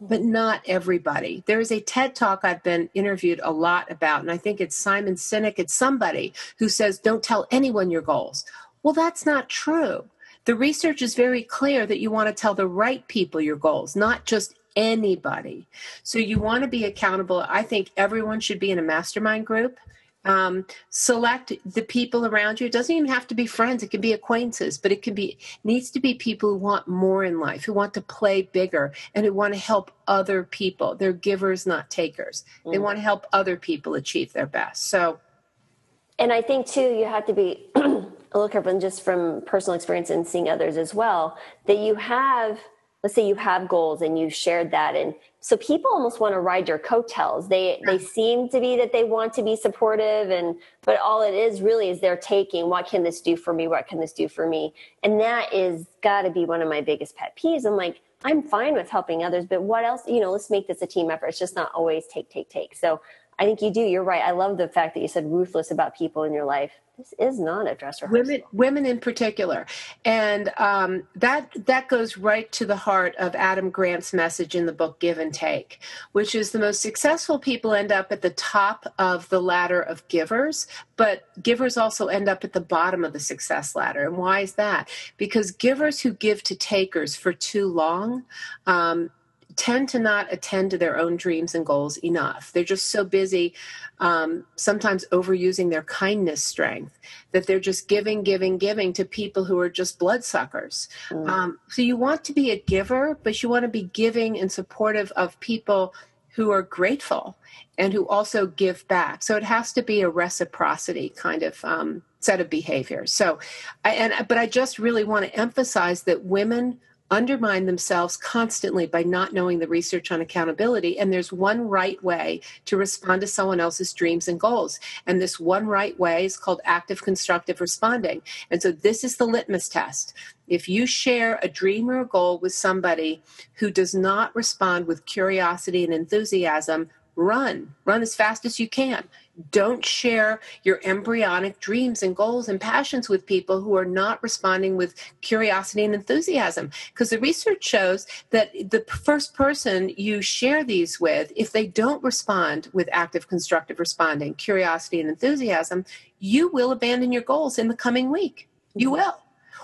but not everybody. There is a TED talk I've been interviewed a lot about, and I think it's Simon Sinek. It's somebody who says, Don't tell anyone your goals. Well, that's not true. The research is very clear that you want to tell the right people your goals, not just anybody. So you want to be accountable. I think everyone should be in a mastermind group um, select the people around you. It doesn't even have to be friends; it can be acquaintances, but it can be needs to be people who want more in life, who want to play bigger, and who want to help other people. They're givers, not takers. Mm. They want to help other people achieve their best. So, and I think too, you have to be a little careful, and just from personal experience and seeing others as well, that you have let's say you have goals and you've shared that and so people almost want to ride your coattails they they seem to be that they want to be supportive and but all it is really is they're taking what can this do for me what can this do for me and that is got to be one of my biggest pet peeves i'm like i'm fine with helping others but what else you know let's make this a team effort it's just not always take take take so I think you do. You're right. I love the fact that you said ruthless about people in your life. This is not a dress rehearsal. Women, women in particular, and um, that that goes right to the heart of Adam Grant's message in the book Give and Take, which is the most successful people end up at the top of the ladder of givers, but givers also end up at the bottom of the success ladder. And why is that? Because givers who give to takers for too long. Um, tend to not attend to their own dreams and goals enough. They're just so busy, um, sometimes overusing their kindness strength, that they're just giving, giving, giving to people who are just bloodsuckers. Mm. Um, so you want to be a giver, but you want to be giving and supportive of people who are grateful and who also give back. So it has to be a reciprocity kind of um, set of behaviors. So, I, and but I just really want to emphasize that women undermine themselves constantly by not knowing the research on accountability. And there's one right way to respond to someone else's dreams and goals. And this one right way is called active constructive responding. And so this is the litmus test. If you share a dream or a goal with somebody who does not respond with curiosity and enthusiasm, run. Run as fast as you can. Don't share your embryonic dreams and goals and passions with people who are not responding with curiosity and enthusiasm. Because the research shows that the first person you share these with, if they don't respond with active constructive responding, curiosity and enthusiasm, you will abandon your goals in the coming week. You mm-hmm. will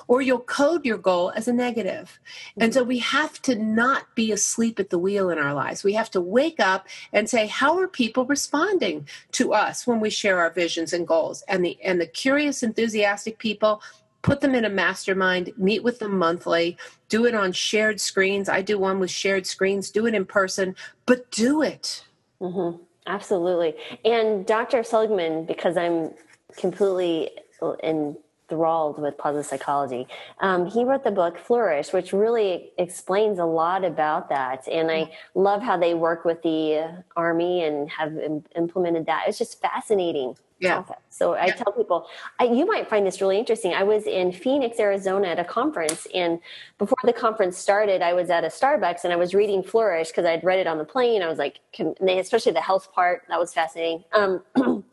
or you'll code your goal as a negative. And so we have to not be asleep at the wheel in our lives. We have to wake up and say, how are people responding to us when we share our visions and goals? And the and the curious, enthusiastic people, put them in a mastermind, meet with them monthly, do it on shared screens. I do one with shared screens, do it in person, but do it. Mm-hmm. Absolutely. And Dr. Seligman, because I'm completely in enthralled with positive psychology. Um, he wrote the book Flourish, which really explains a lot about that. And I love how they work with the Army and have Im- implemented that. It's just fascinating. Yeah. So I yeah. tell people, I, you might find this really interesting. I was in Phoenix, Arizona at a conference, and before the conference started, I was at a Starbucks and I was reading Flourish because I'd read it on the plane. I was like, especially the health part, that was fascinating. Um,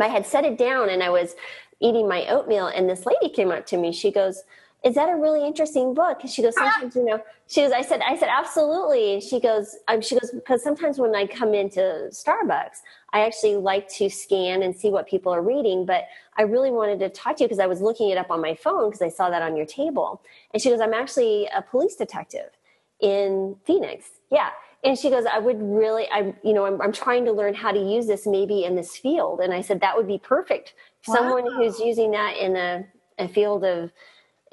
I had set it down and I was eating my oatmeal and this lady came up to me. She goes is that a really interesting book? She goes sometimes you know she goes i said i said absolutely. And she goes um, she goes because sometimes when i come into starbucks i actually like to scan and see what people are reading but i really wanted to talk to you because i was looking it up on my phone because i saw that on your table. And she goes i'm actually a police detective in phoenix. Yeah. And she goes, I would really, I, you know, I'm, I'm trying to learn how to use this maybe in this field. And I said, that would be perfect. Wow. Someone who's using that in a, a field of,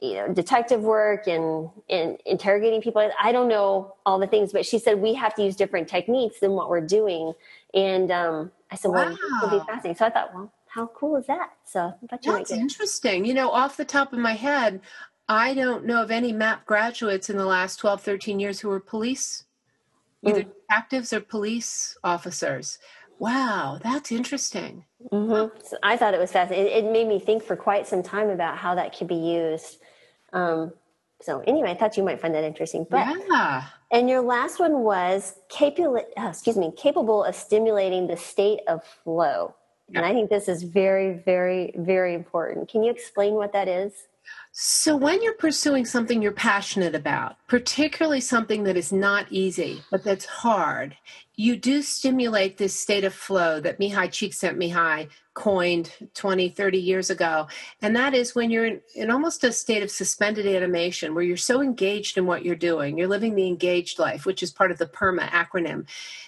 you know, detective work and, and interrogating people. I don't know all the things, but she said, we have to use different techniques than what we're doing. And, um, I said, well, wow. it would be fascinating. So I thought, well, how cool is that? So that's interesting. You know, off the top of my head, I don't know of any MAPP graduates in the last 12, 13 years who were police, either mm. detectives or police officers. Wow, that's interesting. Mm-hmm. So I thought it was fascinating. It, it, made me think for quite some time about how that could be used. Um, so anyway, I thought you might find that interesting. But yeah. And your last one was capable. Oh, excuse me, capable of stimulating the state of flow. Yeah. And I think this is very, very, very important. Can you explain what that is? So, when you're pursuing something you're passionate about, particularly something that is not easy, but that's hard, you do stimulate this state of flow that Mihaly Csikszentmihalyi coined 20, 30 years ago. And that is when you're in, in almost a state of suspended animation, where you're so engaged in what you're doing. You're living the engaged life, which is part of the PERMA acronym.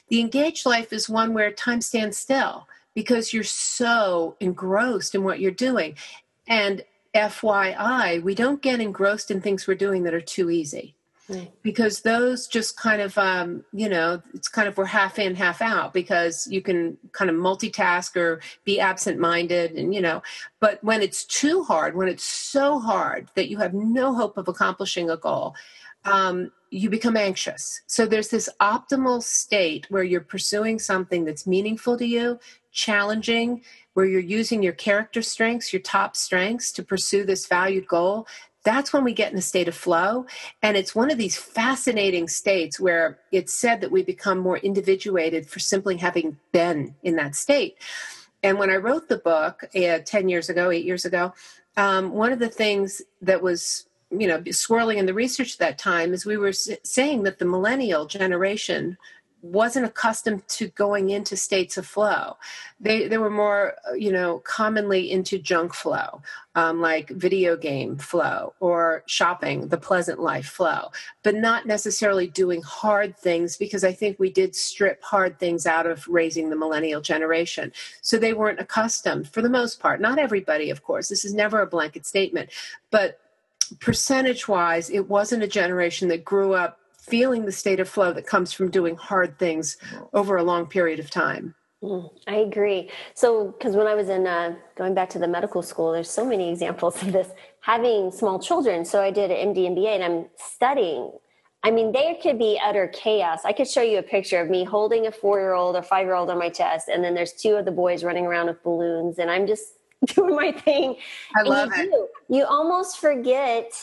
The engaged life is one where time stands still because you're so engrossed in what you're doing. And FYI, we don't get engrossed in things we're doing that are too easy. Right. Because those just kind of, um, you know, it's kind of we're half in, half out because you can kind of multitask or be absent minded. And, you know, but when it's too hard, when it's so hard that you have no hope of accomplishing a goal, um, you become anxious. So there's this optimal state where you're pursuing something that's meaningful to you, challenging, where you're using your character strengths, your top strengths to pursue this valued goal, that's when we get in a state of flow. And it's one of these fascinating states where it's said that we become more individuated for simply having been in that state. And when I wrote the book uh, 10 years ago, eight years ago, um, one of the things that was you know swirling in the research at that time is we were saying that the millennial generation wasn't accustomed to going into states of flow. They they were more you know commonly into junk flow, um, like video game flow or shopping, the pleasant life flow, but not necessarily doing hard things because I think we did strip hard things out of raising the millennial generation. So they weren't accustomed for the most part. Not everybody, of course. This is never a blanket statement, but percentage wise, it wasn't a generation that grew up feeling the state of flow that comes from doing hard things over a long period of time. Mm, I agree. So, because when I was in uh, going back to the medical school, there's so many examples of this having small children. So, I did an MD and MBA and I'm studying. I mean, there could be utter chaos. I could show you a picture of me holding a four year old or five year old on my chest, and then there's two of the boys running around with balloons, and I'm just doing my thing. I love you it. Do. You almost forget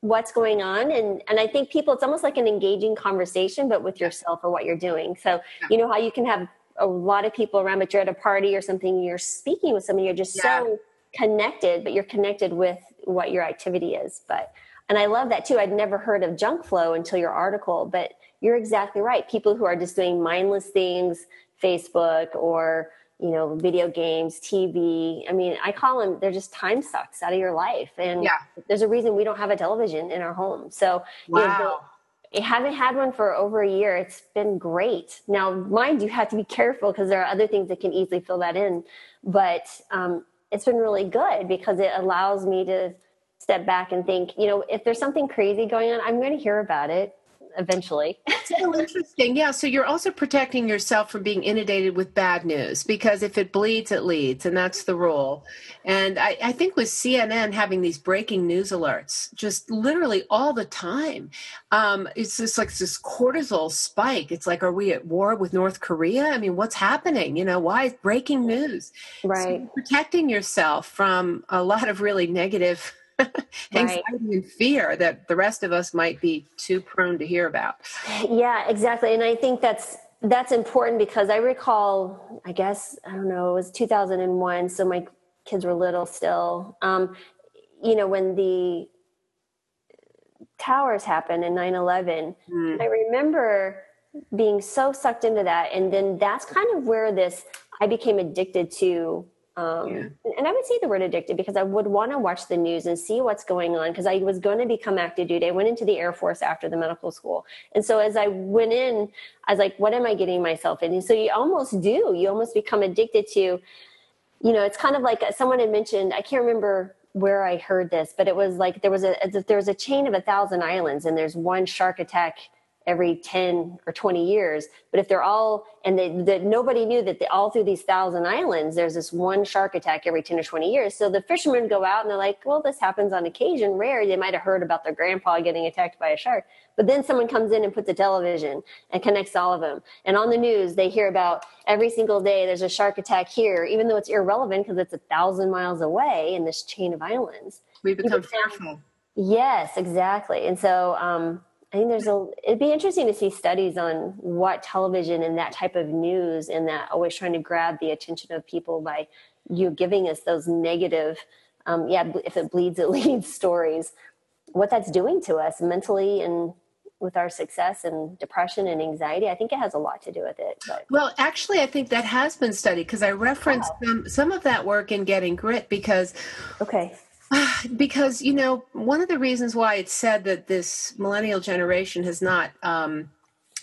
what's going on and and i think people it's almost like an engaging conversation but with yourself or what you're doing so you know how you can have a lot of people around but you're at a party or something you're speaking with someone you're just yeah. so connected but you're connected with what your activity is but and i love that too i'd never heard of junk flow until your article but you're exactly right people who are just doing mindless things facebook or you know, video games, TV. I mean, I call them, they're just time sucks out of your life. And yeah. there's a reason we don't have a television in our home. So, wow. You know, I haven't had one for over a year. It's been great. Now, mind you, have to be careful because there are other things that can easily fill that in. But um, it's been really good because it allows me to step back and think, you know, if there's something crazy going on, I'm going to hear about it eventually. so interesting. Yeah. So you're also protecting yourself from being inundated with bad news because if it bleeds, it leads, and that's the rule. And I, I think with CNN having these breaking news alerts just literally all the time, um, it's just like this cortisol spike. It's like, are we at war with North Korea? I mean, what's happening? You know, why is breaking news? Right. So protecting yourself from a lot of really negative anxiety right. and fear that the rest of us might be too prone to hear about. Yeah, exactly. And I think that's that's important because I recall, I guess, I don't know, it was 2001, so my kids were little still. Um, you know, when the towers happened in 9 11, mm. I remember being so sucked into that. And then that's kind of where this, I became addicted to Um, yeah. And I would say the word addicted because I would want to watch the news and see what's going on because I was going to become active duty. I went into the Air Force after the medical school. And so as I went in, I was like, what am I getting myself in? And so you almost do, you almost become addicted to, you know, it's kind of like someone had mentioned, I can't remember where I heard this, but it was like there was a there was a chain of a thousand islands, and there's one shark attack every 10 or 20 years. But if they're all and that nobody knew that they, all through these thousand islands there's this one shark attack every 10 or 20 years. So the fishermen go out and they're like well this happens on occasion. Rare. They might have heard about their grandpa getting attacked by a shark. But then someone comes in and puts a television and connects all of them and on the news they hear about every single day there's a shark attack here even though it's irrelevant because it's a thousand miles away in this chain of islands. We become fearful. Yes exactly. And so um, I think there's a. It'd be interesting to see studies on what television and that type of news and that always trying to grab the attention of people by you giving us those negative, um, yeah, if it bleeds, it leads stories. What that's doing to us mentally and with our success and depression and anxiety, I think it has a lot to do with it. But. Well, actually, I think that has been studied because I referenced wow. some, some of that work in Getting Grit because okay because you know one of the reasons why it's said that this millennial generation has not um,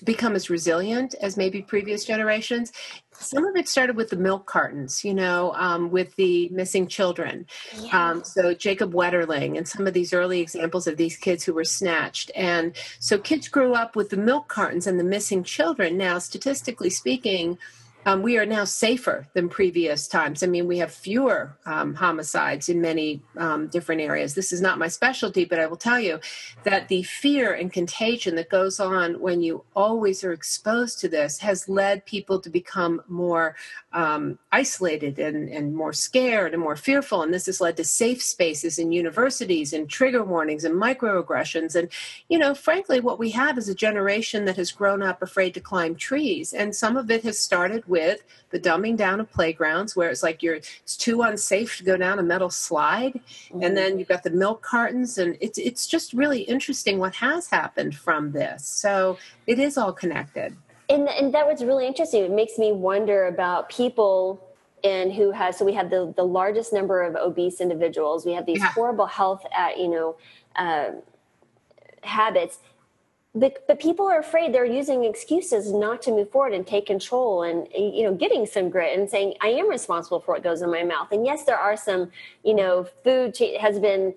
become as resilient as maybe previous generations some of it started with the milk cartons you know um, with the missing children. Yeah. um, so jacob wetterling and some of these early examples of these kids who were snatched. And so kids grew up with the milk cartons and the missing children. Now statistically speaking um, we are now safer than previous times. I mean, we have fewer um, homicides in many um, different areas. This is not my specialty, but I will tell you that the fear and contagion that goes on when you always are exposed to this has led people to become more um, isolated and, and more scared and more fearful. And this has led to safe spaces in universities and trigger warnings and microaggressions. And, you know, frankly, what we have is a generation that has grown up afraid to climb trees. And some of it has started with with the dumbing down of playgrounds where it's like you're it's too unsafe to go down a metal slide. Mm-hmm. and then you've got the milk cartons and it's it's just really interesting what has happened from this. So it is all connected. And and that was really interesting. It makes me wonder about people and who has so we have the the largest number of obese individuals. We have these yeah. horrible health at you know uh, habits but, but people are afraid they're using excuses not to move forward and take control and you know getting some grit and saying i am responsible for what goes in my mouth and yes there are some you know food has been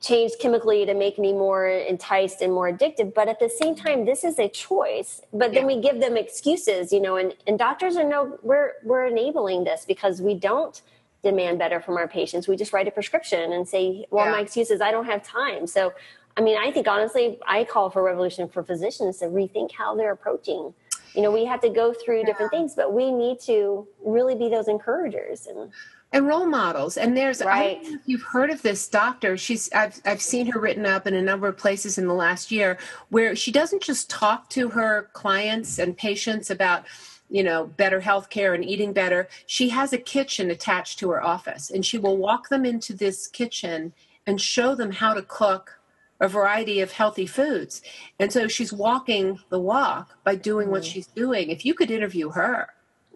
changed chemically to make me more enticed and more addicted but at the same time this is a choice but then yeah. we give them excuses you know and, and doctors are no we're we're enabling this because we don't demand better from our patients we just write a prescription and say well yeah. my excuse is i don't have time so I mean, I think honestly, I call for revolution for physicians to rethink how they're approaching. You know, we have to go through different things, but we need to really be those encouragers and and role models. And there's right. if you've heard of this doctor. She's I've I've seen her written up in a number of places in the last year where she doesn't just talk to her clients and patients about you know better health care and eating better she has a kitchen attached to her office and she will walk them into this kitchen and show them how to cook a variety of healthy foods. And so she's walking the walk by doing what mm. she's doing. If you could interview her.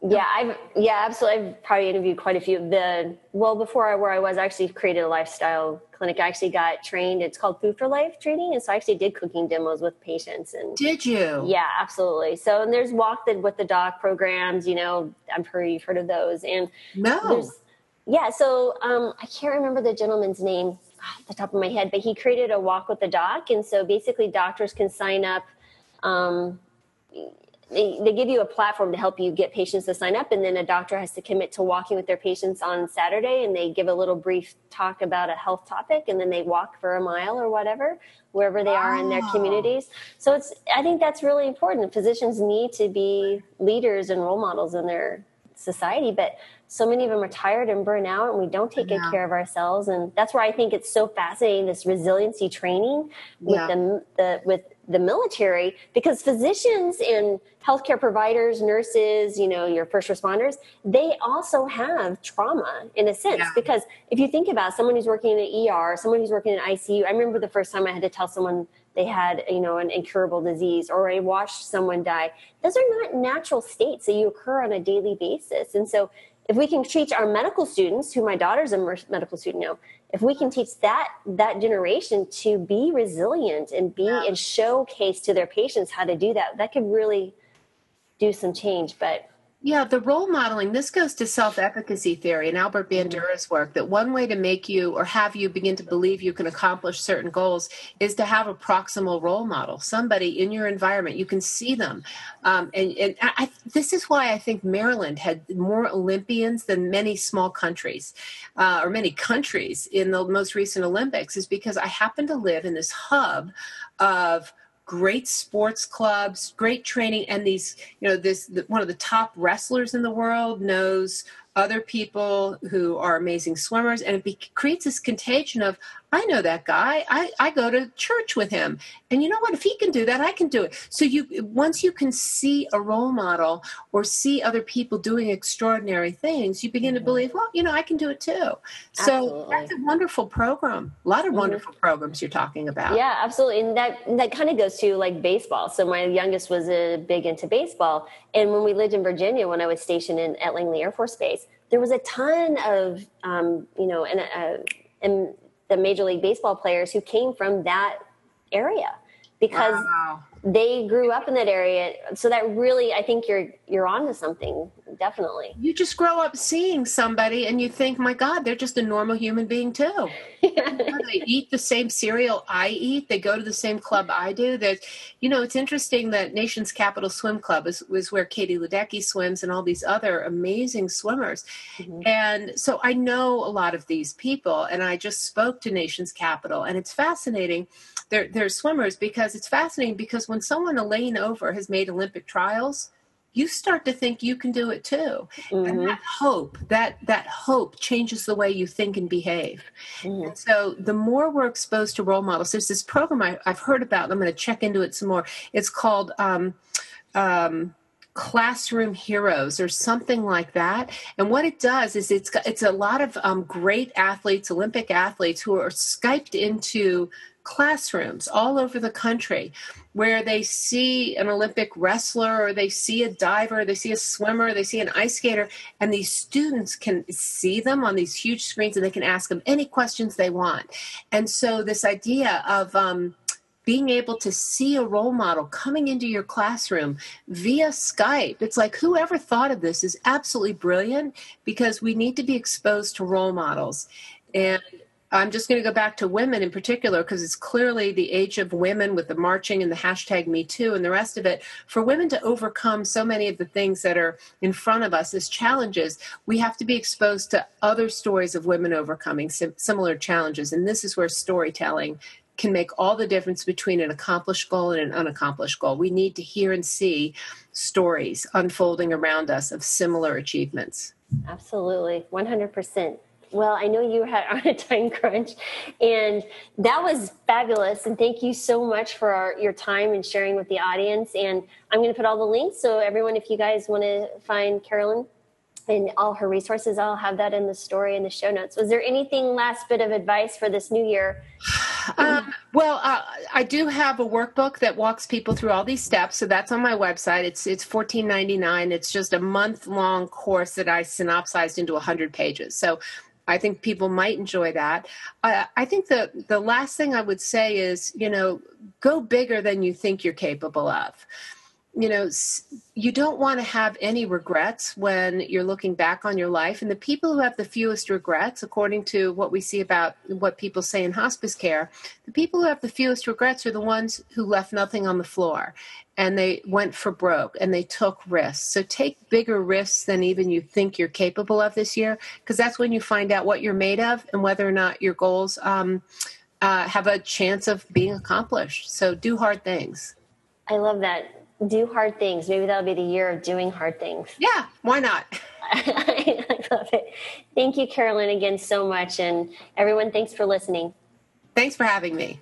Yeah, I've yeah, absolutely. I've probably interviewed quite a few. Of the well before I where I was I actually created a lifestyle clinic. I actually got trained. It's called Food for Life training, and so I actually did cooking demos with patients. And did you? Yeah, absolutely. So and there's walk the, with the doc programs. You know, I'm sure you've heard of those. And no, yeah. So um, I can't remember the gentleman's name off the top of my head, but he created a walk with the doc. And so basically, doctors can sign up. Um, they, they give you a platform to help you get patients to sign up, and then a doctor has to commit to walking with their patients on Saturday, and they give a little brief talk about a health topic, and then they walk for a mile or whatever wherever they are in their communities. So it's I think that's really important. Physicians need to be leaders and role models in their society, but so many of them are tired and burnt out and we don't take yeah. good care of ourselves and that's where i think it's so fascinating this resiliency training with yeah. the, the with the military because physicians and healthcare providers nurses you know your first responders they also have trauma in a sense yeah. because if you think about someone who's working in an er someone who's working in icu i remember the first time i had to tell someone they had you know an incurable disease or I watched someone die those are not natural states that you occur on a daily basis and so if we can teach our medical students, who my daughter's a medical student now, if we can teach that that generation to be resilient and be yeah. and showcase to their patients how to do that, that could really do some change. But yeah, the role modeling, this goes to self efficacy theory and Albert. Bandura's work that one way to make you or have you begin to believe you can accomplish certain goals is to have a proximal role model, somebody in your environment. You can see them. Um, and, and I, this is why I think Maryland had more Olympians than many small countries uh, or many countries in the most recent Olympics, is because I happen to live in this hub of great sports clubs, great training, and these, you know, this the, one of the top wrestlers in the world knows other people who are amazing swimmers and it be, creates this contagion of i know that guy. I, I go to church with him. And you know what? If he can do that i can do it. So you once you can see a role model or see other people doing extraordinary things you begin to mm-hmm. believe well you know i can do it too. So absolutely. that's a wonderful program. A lot of mm-hmm. wonderful programs you're talking about. Yeah absolutely. And that that kind of goes to like baseball. So my youngest was a big into baseball. And when we lived in virginia when i was stationed in at langley air force base there was a ton of um, you know and, uh, and the major league baseball players who came from that area because wow. they grew up in that area so that really i think you're you're onto something definitely. You just grow up seeing somebody and you think my god they're just a normal human being too. They eat the same cereal i eat. They go to the same club i do. There's you know it's interesting that nation's capital swim club is, is where katie ledecky swims and all these other amazing swimmers. Mm-hmm. and so i know a lot of these people and i just spoke to nation's capital and it's fascinating. They're, they're swimmers because it's fascinating because when someone Elaine Over has made Olympic trials, you start to think you can do it too. Mm-hmm. And that hope, that that hope changes the way you think and behave. Mm-hmm. And so the more we're exposed to role models, there's this program I, have heard about, I'm going to check into it some more. It's called um, um, classroom heroes or something like that and what it does is it's it's a lot of um, great athletes olympic athletes who are skyped into classrooms all over the country where they see an Olympic wrestler or they see a diver, they see a swimmer, they see an ice skater, and these students can see them on these huge screens and they can ask them any questions they want. And so, this idea of um, being able to see a role model coming into your classroom via Skype. It's like whoever thought of this is absolutely brilliant because we need to be exposed to role models. And I'm just going to go back to women in particular because it's clearly the age of women with the marching and the hashtag Me Too and the rest of it. For women to overcome so many of the things that are in front of us as challenges, we have to be exposed to other stories of women overcoming sim- similar challenges. And this is where storytelling can make all the difference between an accomplished goal and an unaccomplished goal. We need to hear and see stories unfolding around us of similar achievements. Absolutely, 100%. Well, I know you had on a time crunch, and that was fabulous. And thank you so much for our, your time and sharing with the audience. And I'm going to put all the links so everyone, if you guys want to find Caroline and all her resources, I'll have that in the story in the show notes. Was there anything last bit of advice for this new year? Um, well, uh, I do have a workbook that walks people through all these steps, so that's on my website. It's it's fourteen ninety nine. It's just a month long course that I synopsized into hundred pages. So I think people might enjoy that. Uh, I think the the last thing I would say is, you know, go bigger than you think you're capable of you know you don't want to have any regrets when you're looking back on your life. And the people who have the fewest regrets according to what we see about what people say in hospice care the people who have the fewest regrets are the ones who left nothing on the floor and they went for broke and they took risks. So take bigger risks than even you think you're capable of this year because that's when you find out what you're made of and whether or not your goals um, uh, have a chance of being accomplished. So do hard things. I love that do hard things. Maybe that'll be the year of doing hard things. Yeah, why not? I love it. Thank you, Caroline, again so much. And everyone, thanks for listening. Thanks for having me.